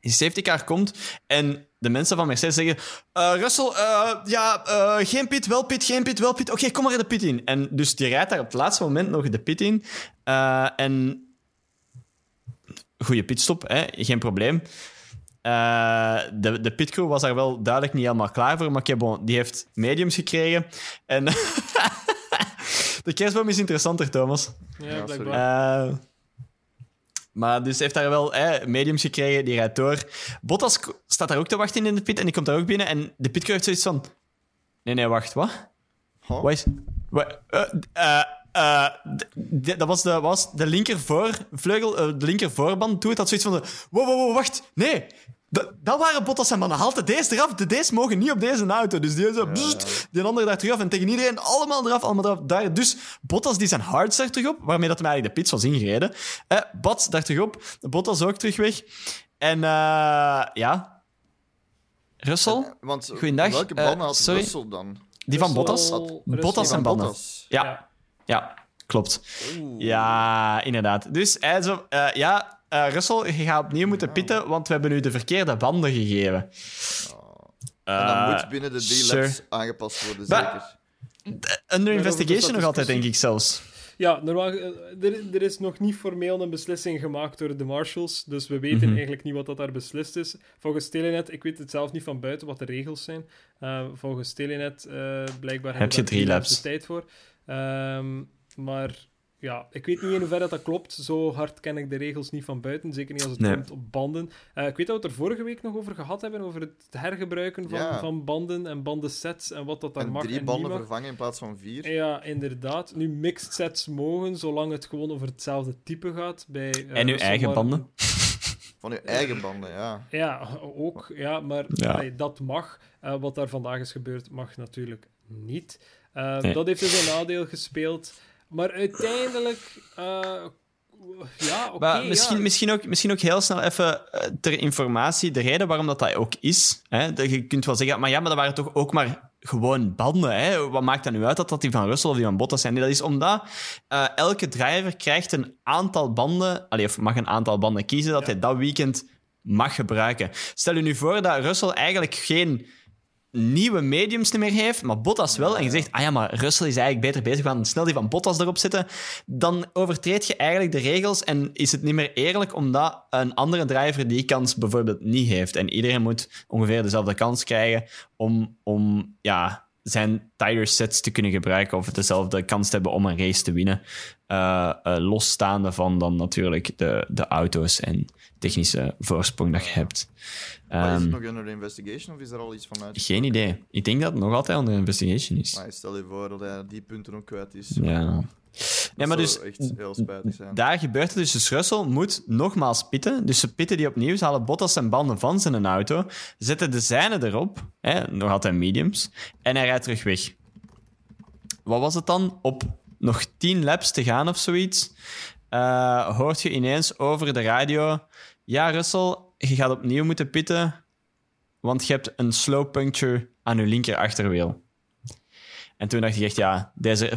Die safety car komt en de mensen van Mercedes zeggen... eh, Russell, ja, geen pit, wel pit, geen pit, wel pit. Oké, kom maar de pit in. En dus die rijdt daar op het laatste moment nog de pit in. En... Goeie pitstop, hè? geen probleem. Eh, de, de pitcrew was daar wel duidelijk niet helemaal klaar voor, maar bon, die heeft mediums gekregen. En de kerstboom is interessanter, Thomas. ja, blijkbaar. Eh, maar dus heeft daar wel eh, mediums gekregen, die rijdt door. Bottas staat daar ook te wachten in de pit en die komt daar ook binnen. En de pitcrew heeft zoiets van... Nee, nee, wacht, wat? Huh? Wat is... Wat, eh, eh, dat was de, was de linker voorvleugel, eh, de linker voorband. Doe het had zoiets van... De, wow, wow, wow, wacht. Nee. Dat, dat waren Bottas en mannen. Haal de deze eraf. De deze mogen niet op deze auto. Dus die zo... bzzzt, die andere daar terug af. En tegen iedereen allemaal eraf, allemaal eraf. Daar, dus Bottas die zijn hard er terug op. Waarmee dat hem eigenlijk de pits was ingereden. Eh, Bats daar terug op. Bottas ook terug weg. En eh, ja... Russell? Want Goeiedag, welke banden had sorry. Russell dan? Die van Russell- Bottas? Russell- Bottas en banden. Bottas. Ja. Ja. Klopt. Oeh. Ja, inderdaad. Dus hij zo... eh, ja, eh, Russell, je gaat opnieuw moeten pitten, want we hebben u de verkeerde banden gegeven. En dat Eh, moet binnen de drie sure. laps aangepast worden, zeker. Under investigation nog altijd, denk ik zelfs. Ja, normaal, eh, er, er is nog niet formeel een beslissing gemaakt door de marshals, dus we weten Mhm. eigenlijk niet wat dat daar beslist is. Volgens Telenet, ik weet het zelf niet van buiten wat de regels zijn. Eh, volgens Telenet, eh, blijkbaar Heb hebben je drie laps. de tijd voor. Ehm, maar ja, ik weet niet in hoeverre dat klopt. Zo hard ken ik de regels niet van buiten. Zeker niet als het Nee. komt op banden. Eh, ik weet dat we het er vorige week nog over gehad hebben. Over het hergebruiken van, Ja. van banden en bandensets. En wat dat daar En mag drie en banden niet mag. vervangen in plaats van vier. Ja, inderdaad. Nu, mixed sets mogen, zolang het gewoon over hetzelfde type gaat. Bij, eh, En uw eigen banden. Van je eigen banden, ja. Ja, ook. Ja, maar Ja. dat mag. Eh, wat daar vandaag is gebeurd, mag natuurlijk niet. Eh, Nee. Dat heeft dus een nadeel gespeeld. Maar uiteindelijk... eh, ja, oké. Misschien, ja. misschien, ook, misschien ook heel snel even eh, ter informatie. De reden waarom dat, dat ook is. Hè, dat je kunt wel zeggen, maar ja, maar dat waren toch ook maar gewoon banden. Hè? Wat maakt dat nu uit dat dat die van Russell of die van Bottas zijn? Nee, dat is omdat eh, elke driver krijgt een aantal banden, allee, of mag een aantal banden kiezen dat Ja. hij dat weekend mag gebruiken. Stel je nu voor dat Russell eigenlijk geen nieuwe mediums niet meer heeft, maar Bottas wel, en je zegt, ah ja, maar Russell is eigenlijk beter bezig, we gaan snel die van Bottas erop zetten, dan overtreed je eigenlijk de regels en is het niet meer eerlijk omdat een andere driver die kans bijvoorbeeld niet heeft. En iedereen moet ongeveer dezelfde kans krijgen om, om ja, zijn tire sets te kunnen gebruiken of dezelfde kans te hebben om een race te winnen. Eh, eh, losstaande van dan natuurlijk de, de auto's en technische voorsprong dat je hebt. Maar is Ehm, het nog under investigation of is er al iets van uit? geen idee. Ik denk dat het nog altijd onder investigation is. Maar stel je voor dat hij die punten ook kwijt is. Ja. Dat Ja, maar dus echt heel spijtig zijn. daar gebeurt het dus. Dus Russell moet nogmaals pitten. Dus ze pitten die opnieuw. Ze halen Bottas en banden van zijn auto. Zetten de zijne erop. Hè, nog altijd mediums. En hij rijdt terug weg. Wat was het dan? Op nog 10 laps te gaan of zoiets. eh, hoort je ineens over de radio... Ja, Russell, je gaat opnieuw moeten pitten. Want je hebt een slow puncture aan je linker achterwiel. En toen dacht ik echt, ja, deze...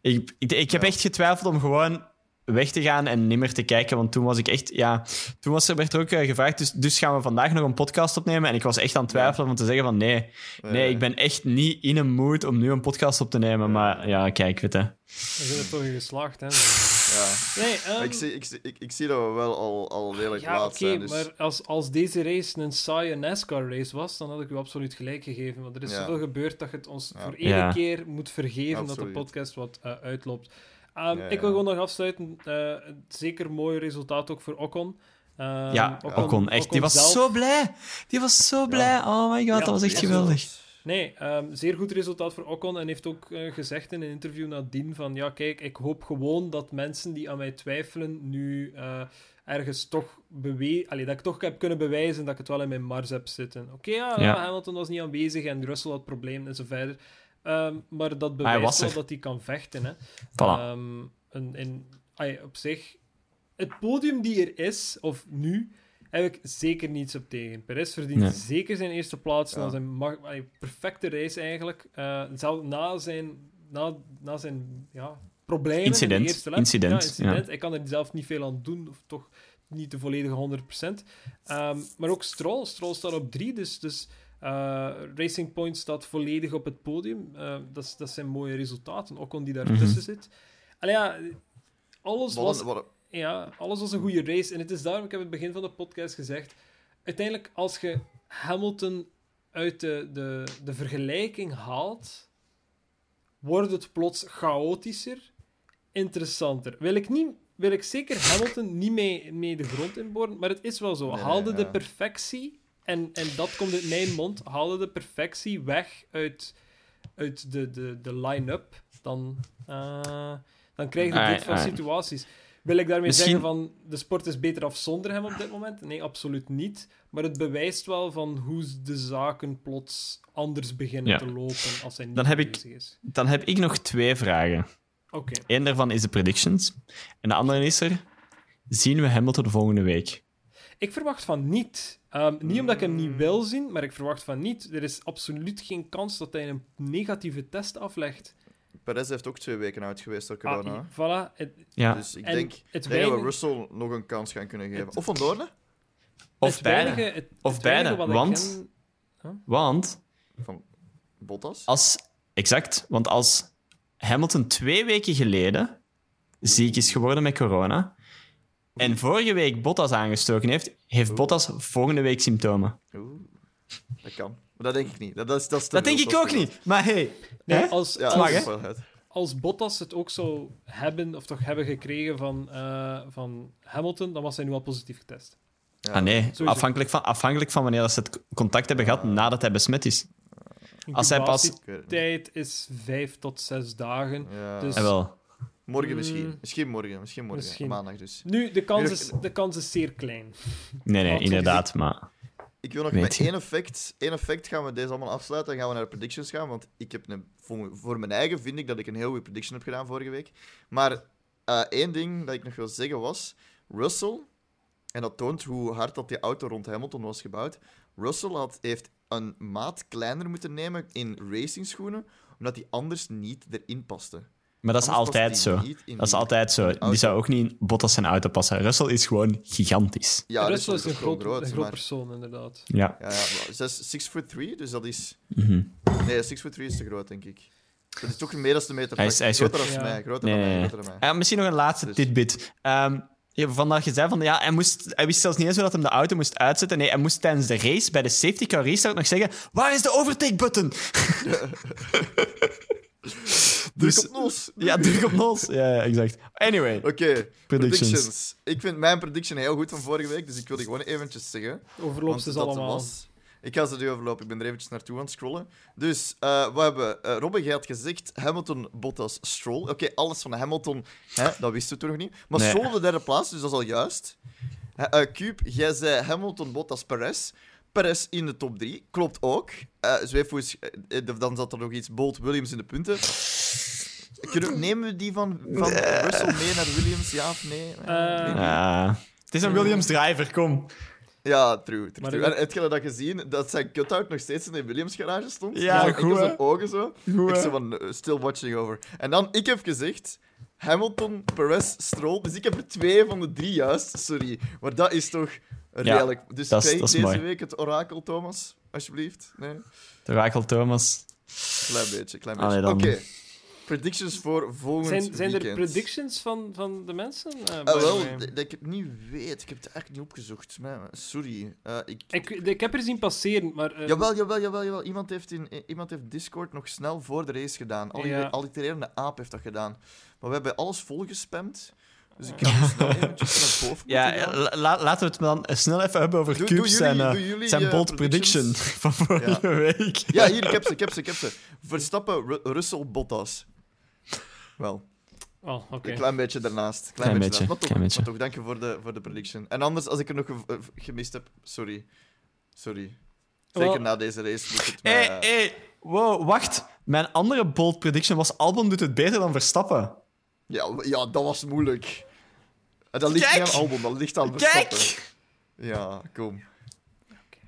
Ik, ik, ik heb echt getwijfeld om gewoon weg te gaan en niet meer te kijken. Want toen was ik echt, ja, toen was er, werd er ook eh, gevraagd, dus, dus gaan we vandaag nog een podcast opnemen. En ik was echt aan het twijfelen om te zeggen van nee, nee, ik ben echt niet in een mood om nu een podcast op te nemen. Maar ja, kijk, weet je. We zijn er toch in geslaagd, hè. Ja. Nee, ehm, ik, zie, ik, zie- ik, ik zie dat we wel al, al redelijk ja, laat zijn. Dus... maar als, als deze race een saaie NASCAR-race was, dan had ik u absoluut gelijk gegeven. Want er is Ja. zoveel gebeurd dat je het ons Ja. voor één Ja. keer moet vergeven dat de podcast wat eh, uitloopt. Ehm, Ja, Ik wil gewoon nog afsluiten. Eh, zeker mooi resultaat ook voor Ocon. Ehm, Ja, Ocon, echt. Die was zelf- zo blij. Die was zo blij. Oh my god, Ja, dat was echt ja, geweldig. Nee, ehm, zeer goed resultaat voor Ocon. En heeft ook eh, gezegd in een interview nadien van... Ja, kijk, ik hoop gewoon dat mensen die aan mij twijfelen nu eh, ergens toch bewe Allee, dat ik toch heb kunnen bewijzen dat ik het wel in mijn mars heb zitten. Oké, ja, Ja. Hamilton was niet aanwezig en Russell had problemen en zo verder. Ehm, maar dat bewijst wel dat hij kan vechten. Hè. Voilà. En, en, allee, op zich, het podium die er is, of nu, heb ik zeker niets op tegen. Perez verdient Nee. zeker zijn eerste plaats Ja. na zijn mag- perfecte race eigenlijk. Eh, zelf na zijn, na, na zijn ja, problemen Incident. in de eerste lap. Incident, Ja, incident. Ik kan er zelf niet veel aan doen, of toch niet de volledige 100%. Ehm, maar ook Stroll. Stroll staat op drie, dus... dus eh, Racing Point staat volledig op het podium. Eh, dat, is- dat zijn mooie resultaten. Ocon die daar Mhm. tussen zit. Allee, ja, alles Wat- was, wat- ja, alles was een goede race. En het is daarom, ik heb het begin van de podcast gezegd, uiteindelijk als je Hamilton uit de, de, de vergelijking haalt, wordt het plots chaotischer, interessanter. Wil ik, niet, wil ik zeker Hamilton niet mee, mee de grond inboren, maar het is wel zo. Nee, haalde de perfectie, en, en dat komt uit mijn mond, haalde de perfectie weg uit, uit de, de, de line-up, dan, eh, dan krijg je dit van situaties. Wil ik daarmee Misschien- zeggen van de sport is beter af zonder hem op dit moment? Nee, absoluut niet. Maar het bewijst wel van hoe de zaken plots anders beginnen Ja. te lopen als hij niet Dan heb ik- is. Dan heb ik nog twee vragen. Oké. Eén daarvan is de predictions. En de andere is er... Zien we Hamilton de volgende week? Ik verwacht van niet. Ehm, niet omdat ik hem niet wil zien, maar ik verwacht van niet. Er is absoluut geen kans dat hij een negatieve test aflegt. Perez heeft ook twee weken uit geweest door Ah, corona. voilà. Het, Ja. Dus ik En denk, het denk dat weinig- we Russell nog een kans gaan kunnen geven. Het- Of Van Doorne? Of het beide. weinige- het- Of beide, want- ken- Want Van Bottas? als... Exact. Want als Hamilton twee weken geleden ziek is geworden met corona... En vorige week Bottas aangestoken heeft, heeft Bottas volgende week symptomen. Oeh, dat kan. Maar dat denk ik niet. Dat, dat, is, dat, is te Dat veel, denk ik ook veel. niet. Maar hey, Nee, hè? als, Ja, als, Mag, hè? Bottas het ook zou hebben, of toch hebben gekregen van, eh, van Hamilton, dan was hij nu al positief getest. Ja. Ah nee, Sowieso. afhankelijk van, afhankelijk van wanneer ze het contact hebben gehad nadat hij besmet is. Als hij pas-. Tijd is vijf tot zes dagen. Ja. Dus- En wel. Morgen Mm. misschien. Misschien morgen. Misschien morgen. Misschien. Maandag dus. Nu, de kans, is, de kans is zeer klein. Nee, nee, inderdaad, maar... Ik wil nog Weet met je. één effect, één effect gaan we deze allemaal afsluiten. Dan gaan we naar de predictions gaan. Want ik heb een, voor, voor mijn eigen vind ik dat ik een heel goede prediction heb gedaan vorige week. Maar eh, één ding dat ik nog wil zeggen was... Russell, en dat toont hoe hard dat die auto rond Hamilton was gebouwd. Russell had, heeft een maat kleiner moeten nemen in racingschoenen, omdat hij anders niet erin paste. Maar dat is Anders past altijd die zo. niet in Dat is die- altijd zo. auto. Die zou ook niet in Bottas zijn auto passen. Russell is gewoon gigantisch. Ja, Russell is een groot, een groot maar- persoon, inderdaad. Ja. Ja, ja, 6 foot 3, dus dat is... Mhm. Nee, 6 foot 3 is te groot, denk ik. Dat is toch meer dan de meter. Hij is- hij is groter goed. dan Ja. mij, groter Nee, dan mij, nee, nee. groter dan mij. Eh, misschien nog een laatste Dus- tidbit. Ehm, je hebt vandaag gezegd van ja, hij, moest, hij wist zelfs niet eens hoe dat hem de auto moest uitzetten. Nee, hij moest tijdens de race bij de safety car restart nog zeggen: Waar is de overtake button? Druk Dus- op nos. Ja, druk op nos. Ja, ja, exact. Anyway, Oké, predictions. predictions. Ik vind mijn prediction heel goed van vorige week, dus ik wil die gewoon eventjes zeggen. Overloop ze dat allemaal. was- Ik ga ze nu overlopen, ik ben er eventjes naartoe aan het scrollen. Dus, eh we hebben... eh Robin, jij had gezegd Hamilton, Bottas, Stroll. Oké, alles van Hamilton, hè, dat wisten we toen nog niet. Maar Nee. Stroll op de derde plaats, dus dat is al juist. Eh, Cube, jij zei Hamilton, Bottas, Perez. Perez in de top 3, klopt ook. Zweefvoets, eh, dan zat er nog iets, Bolt, Williams in de punten. Kunnen, nemen we die van, van Russell mee naar Williams, ja of nee? Eh. Ja. het is een Williams driver, kom. Ja, true. true, Maar true. dat- En heb je dat gezien? Dat zijn cut-out nog steeds in de Williams garage stond? Ja, Zo, goed, hè? zijn ogen zo. Goed, ik zo van, eh, still watching over. En dan, ik heb gezegd, Hamilton, Perez, Stroll. Dus ik heb er twee van de drie juist, sorry. Maar dat is toch redelijk. dus krijg dat is deze mooi. week het orakel, Thomas? Alsjeblieft? Nee? De Rakel Thomas. Klein beetje, klein beetje. Oké. Predictions voor volgend Zijn, zijn er weekend. predictions van, van de mensen? Eh, by Ah, wel, dat ik het niet weet. Ik heb het echt niet opgezocht. Maar, sorry. Eh, ik, ik, ik heb er zien passeren, maar... eh, Jawel, jawel, jawel, jawel. Iemand heeft, in, iemand heeft Discord nog snel voor de race gedaan. Al Ja. Allitererende aap heeft dat gedaan. Maar we hebben alles volgespamd. Dus ik ga snel eventjes naar boven Ja, la- laten we het dan snel even hebben over Doe- Cubes doe jullie- en jullie, zijn bold prediction predictions? van vorige week. Ja, hier, ik heb ze, ik heb ze, ik heb ze. Verstappen, Ru- Russell, Bottas. Wel, Oh, oké. een klein beetje daarnaast. Klein, Klein beetje, daarnaast. Maar toch, beetje. maar toch, dank je voor de, voor de prediction. En anders, als ik er nog ge- eh, gemist heb, sorry. Sorry. Zeker na deze race moet het mij... hey, eh, hey, wow, wacht. Mijn andere bold prediction was Albon doet het beter dan Verstappen. Ja, ja, dat was moeilijk. En dat ligt Kijk! niet aan Albon, dat ligt aan Verstappen. Kijk! Ja, kom.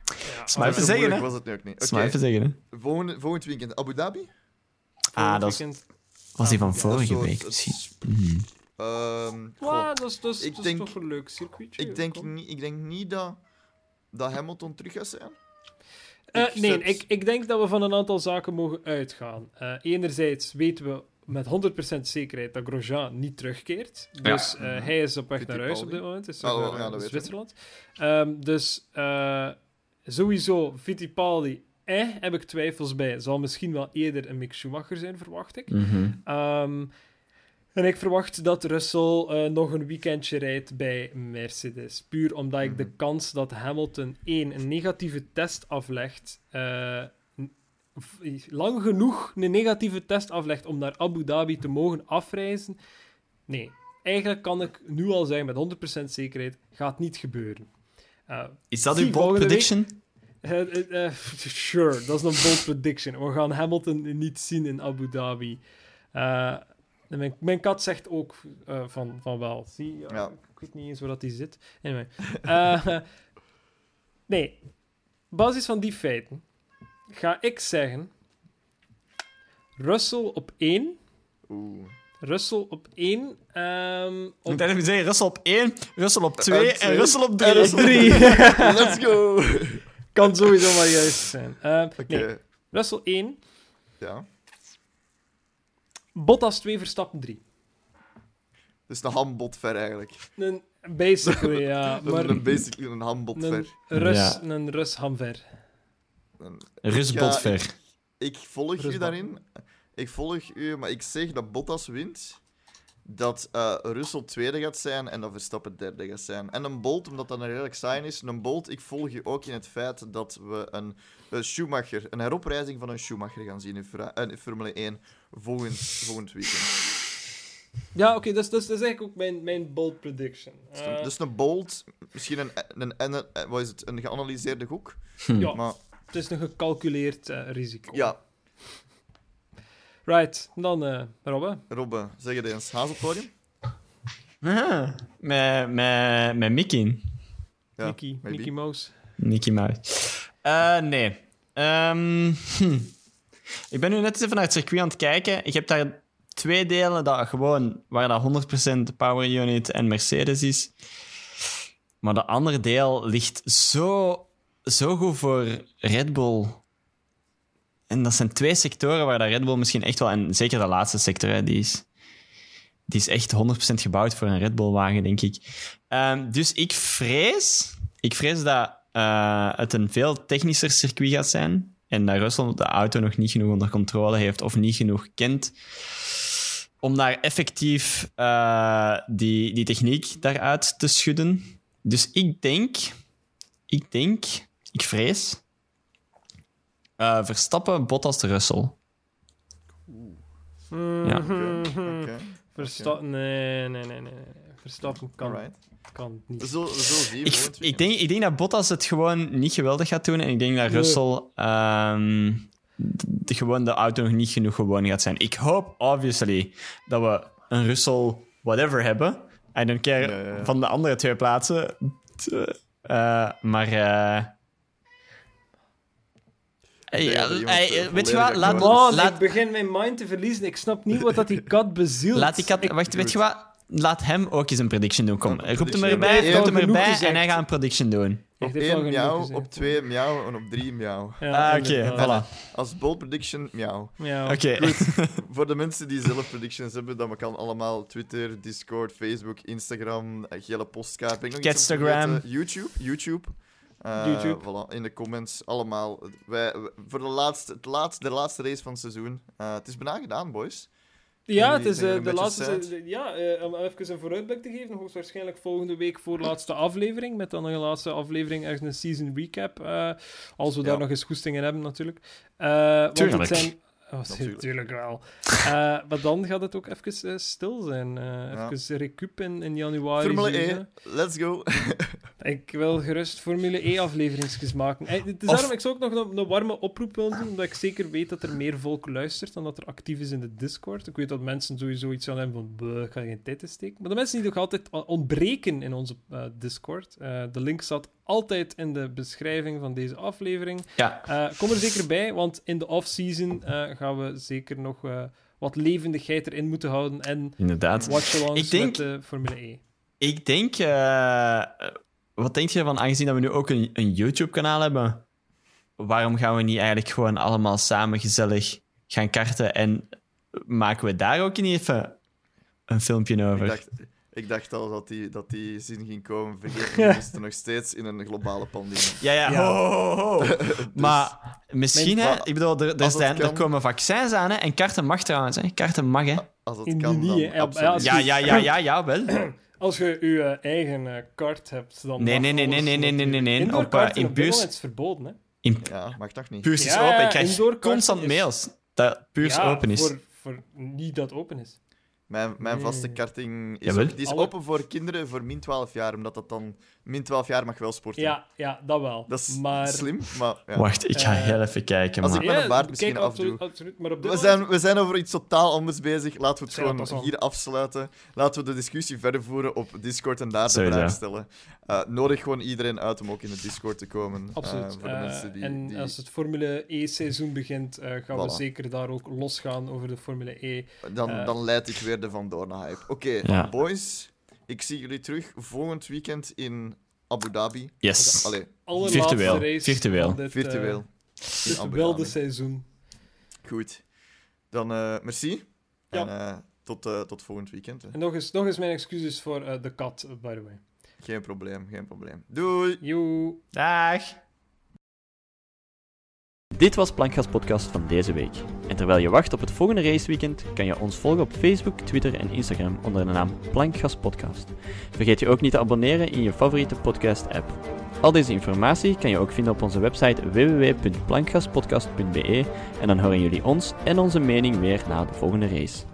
Ja, Is maar even Zo zeggen, hè. was het nu ook niet. Is maar even zeggen, hè. volgend, volgend weekend Abu Dhabi? Ah, dat is-. Was die van vorige week misschien. Ehm, Wow, dat is, dat is, Ik dat denk- is toch een leuk circuitje. ik, denk niet, ik denk niet dat, dat Hamilton terug gaat zijn. Eh, Ik nee, zet- ik, ik denk dat we van een aantal zaken mogen uitgaan. Eh, enerzijds weten we met 100% zekerheid dat Grosjean niet terugkeert. Dus eh, hij is op weg naar huis op dit moment. Is Oh, ja, weten we. Zwitserland. Ehm, dus eh, sowieso, Fittipaldi, eh, heb ik twijfels bij. Zal misschien wel eerder een Mick Schumacher zijn, verwacht ik. Mhm. Ehm, en ik verwacht dat Russell eh, nog een weekendje rijdt bij Mercedes. Puur omdat ik de Mhm. kans dat Hamilton één een negatieve test aflegt. eh, lang genoeg een negatieve test aflegt om naar Abu Dhabi te mogen afreizen. Nee, eigenlijk kan ik nu al zeggen met 100% zekerheid: gaat niet gebeuren. Eh, Is dat uw bold week- eh, eh, eh, sure, dat is een bold prediction. We gaan Hamilton niet zien in Abu Dhabi. Eh, mijn, mijn kat zegt ook eh, van, van wel. Zie, ja, Ja. ik weet niet eens waar dat die zit. Anyway. Eh, nee, op basis van die feiten ga ik zeggen: Russell op 1. Oeh. Russell op 1. ehm Ik op moet even zeggen, Russell op 1, Russell op 2 En. Russell op En 3. Russell- 3. Let's go! kan sowieso maar juist zijn. Eh, Oké, nee, Russell 1. ja. Bottas 2, Verstappen 3. Dus een hambot ver eigenlijk. Een, basically, ja. Maar een basically een hambot een ver. Rus, Ja. een Rus hamver. Een- Rus Ja, bot ver. Ik volg je Rusbak. daarin. ik volg u, maar ik zeg dat Bottas wint. Dat eh Russell tweede gaat zijn en dat Verstappen derde gaat zijn. En een Bolt, omdat dat een redelijk sign is. Een Bolt, ik volg je ook in het feit dat we een, een Schumacher, een heroprijzing van een Schumacher gaan zien in, Fra- eh, in Formule 1 volgend, volgend weekend. Ja, oké, dat, is, dat, is, dat is eigenlijk ook mijn, mijn bold prediction. Dus, Eh, een, dus een Bolt, misschien een, een, een, een- wat is het, een geanalyseerde hoek. ja, Maar het is een gecalculeerd eh, risico. ja, Right, dan eh Robbe. Robbe, zeg het eens. Hazelpodium? Ah, met, met, met Mickey. Ja, Mickey, maybe. Mickey Mouse. Mickey Mouse. Eh, nee. Ehm, hm. Ik ben nu net even naar het circuit aan het kijken. Ik heb daar twee delen dat gewoon, waar dat 100% Power Unit en Mercedes is. Maar de andere deel ligt zo, zo goed voor Red Bull. En dat zijn twee sectoren waar dat Red Bull misschien echt wel... En zeker de laatste sector, die is... Die is echt 100% gebouwd voor een Red Bull-wagen, denk ik. Ehm, dus ik vrees... Ik vrees dat eh, het een veel technischer circuit gaat zijn. En dat Russell de auto nog niet genoeg onder controle heeft of niet genoeg kent. Om daar effectief eh, die, die techniek daaruit te schudden. Dus ik denk... Ik denk... Ik vrees... eh, Verstappen, Bottas, Russell. Ja. Oké, oké. Verstappen, nee, nee, nee, nee. Verstappen kan, Alright. kan niet. we zullen zien. Ik, ik, denk, ik denk dat Bottas het gewoon niet geweldig gaat doen. En ik denk dat Nee. Russell ehm, de, gewoon de auto nog niet genoeg gewoon gaat zijn. Ik hoop, obviously, dat we een Russell whatever hebben. I don't care Ja, ja, ja. van de andere twee plaatsen. Eh, maar... eh, ja, hey, eh, weet je wat? Laat, Man, laat, ik begin mijn mind te verliezen. Ik snap niet wat dat die kat bezielt. laat die kat... Wacht, weet je wat? Laat hem ook eens een prediction doen. Kom, een roep hem erbij, roep hem erbij en hij gaat een prediction doen. Op één miauw, op twee miauw en op drie miauw. Ja, Ah, oké, inderdaad. voilà. Als bold prediction, miauw. Ja. Oké. Voor de mensen die zelf predictions hebben, dat kan allemaal Twitter, Discord, Facebook, Instagram, eh, gele postkaart. Vergeten? YouTube. YouTube. Eh, YouTube. Voilà, in de comments, allemaal. Wij, voor de laatste, het laatste, de laatste race van het seizoen. Eh, het is bijna gedaan, boys. Ja, het is eh, de een laatste. Ja, eh, om even een vooruitblik te geven. Hoogstwaarschijnlijk volgende week voor laatste aflevering. Met dan een laatste aflevering, ergens een season recap. eh, als we daar Ja. nog eens goestingen hebben, natuurlijk. Eh, want Tuurlijk. het zijn. Oh, Natuurlijk. wel. Eh, maar dan gaat het ook even stil zijn. eh Ja. Even recup in, in januari. Formule. 1, let's go. Ik wil gerust Formule E-afleveringsjes maken. Eh, Het is Of- daarom, ik zou ook nog een, een warme oproep willen doen, omdat ik zeker weet dat er meer volk luistert dan dat er actief is in de Discord. Ik weet dat mensen sowieso iets aan hebben van, "Bleh, ik ga geen tijd in steken. Maar de mensen die nog altijd ontbreken in onze eh, Discord, eh, de link staat altijd in de beschrijving van deze aflevering. Ja, kom er zeker bij, want in de off-season gaan we zeker nog wat levendigheid erin moeten houden en inderdaad. watch-alongs denk- met de Formule E. Ik denk... wat denk je ervan, aangezien dat we nu ook een, een YouTube-kanaal hebben? Waarom gaan we niet eigenlijk gewoon allemaal samen gezellig gaan karten en maken we daar ook niet even een filmpje over? Ik dacht, ik dacht al dat die, dat die zin ging komen. Vergeet niet, we zitten nog steeds in een globale pandemie. Ja, ja, Ja. ho, ho, ho. Maar misschien, hè, ik bedoel, er, er, zijn, er komen vaccins aan, hè, en karten mag trouwens, hè. Karten mag, hè. Als het kan, niet, dan Ja, ja, ja, ja, ja, wel. Als je je eh, eigen eh, kaart hebt, dan. Nee, nee, nee, nee, nee, nee, nee, nee. Indoor Op, in moment is verboden, hè? In Ja, mag toch niet? Puurs is Ja, open. Ik krijg constant is- mails dat Puurs ja, open is. Voor, voor niet dat open is. Mijn, mijn Nee. vaste karting is, die is Alle- open voor kinderen voor min 12 jaar, omdat dat dan... Min 12 jaar mag wel sporten. Ja, ja, dat wel. Dat is maar, slim, maar... Ja. Wacht, ik ga Eh, heel even kijken. als Maar... ik- mijn baard misschien afdoe. absoluut. Maar op dit We moment- zijn, we zijn over iets totaal anders bezig. Laten we het gewoon hier afsluiten. Laten we de discussie verder voeren op Discord en daar de vraag stellen. Eh, nodig gewoon iedereen uit om ook in de Discord te komen. eh, Absoluut. voor de mensen die, en die- als het Formule E-seizoen begint, eh, gaan we zeker daar ook losgaan over de Formule E. dan, dan leid ik weer de vandoor naar hype. Oké, Ja. boys. Ik zie jullie terug volgend weekend in Abu Dhabi. Yes. Allee, Allerlaatste Virtueel, race virtueel. dit, eh, virtueel. dit wilde Dhabi. seizoen. Goed. Dan eh, merci. Ja. En eh, tot, eh, tot volgend weekend. hè. En nog eens, nog eens mijn excuses voor eh, de kat, by the way. Geen probleem, geen probleem. Doei! Joe. Dag. Dit was Plankgas Podcast van deze week. En terwijl je wacht op het volgende raceweekend, kan je ons volgen op Facebook, Twitter en Instagram onder de naam Plankgas Podcast. Vergeet je ook niet te abonneren in je favoriete podcast-app. Al deze informatie kan je ook vinden op onze website www.plankgaspodcast.be en dan horen jullie ons en onze mening weer na de volgende race.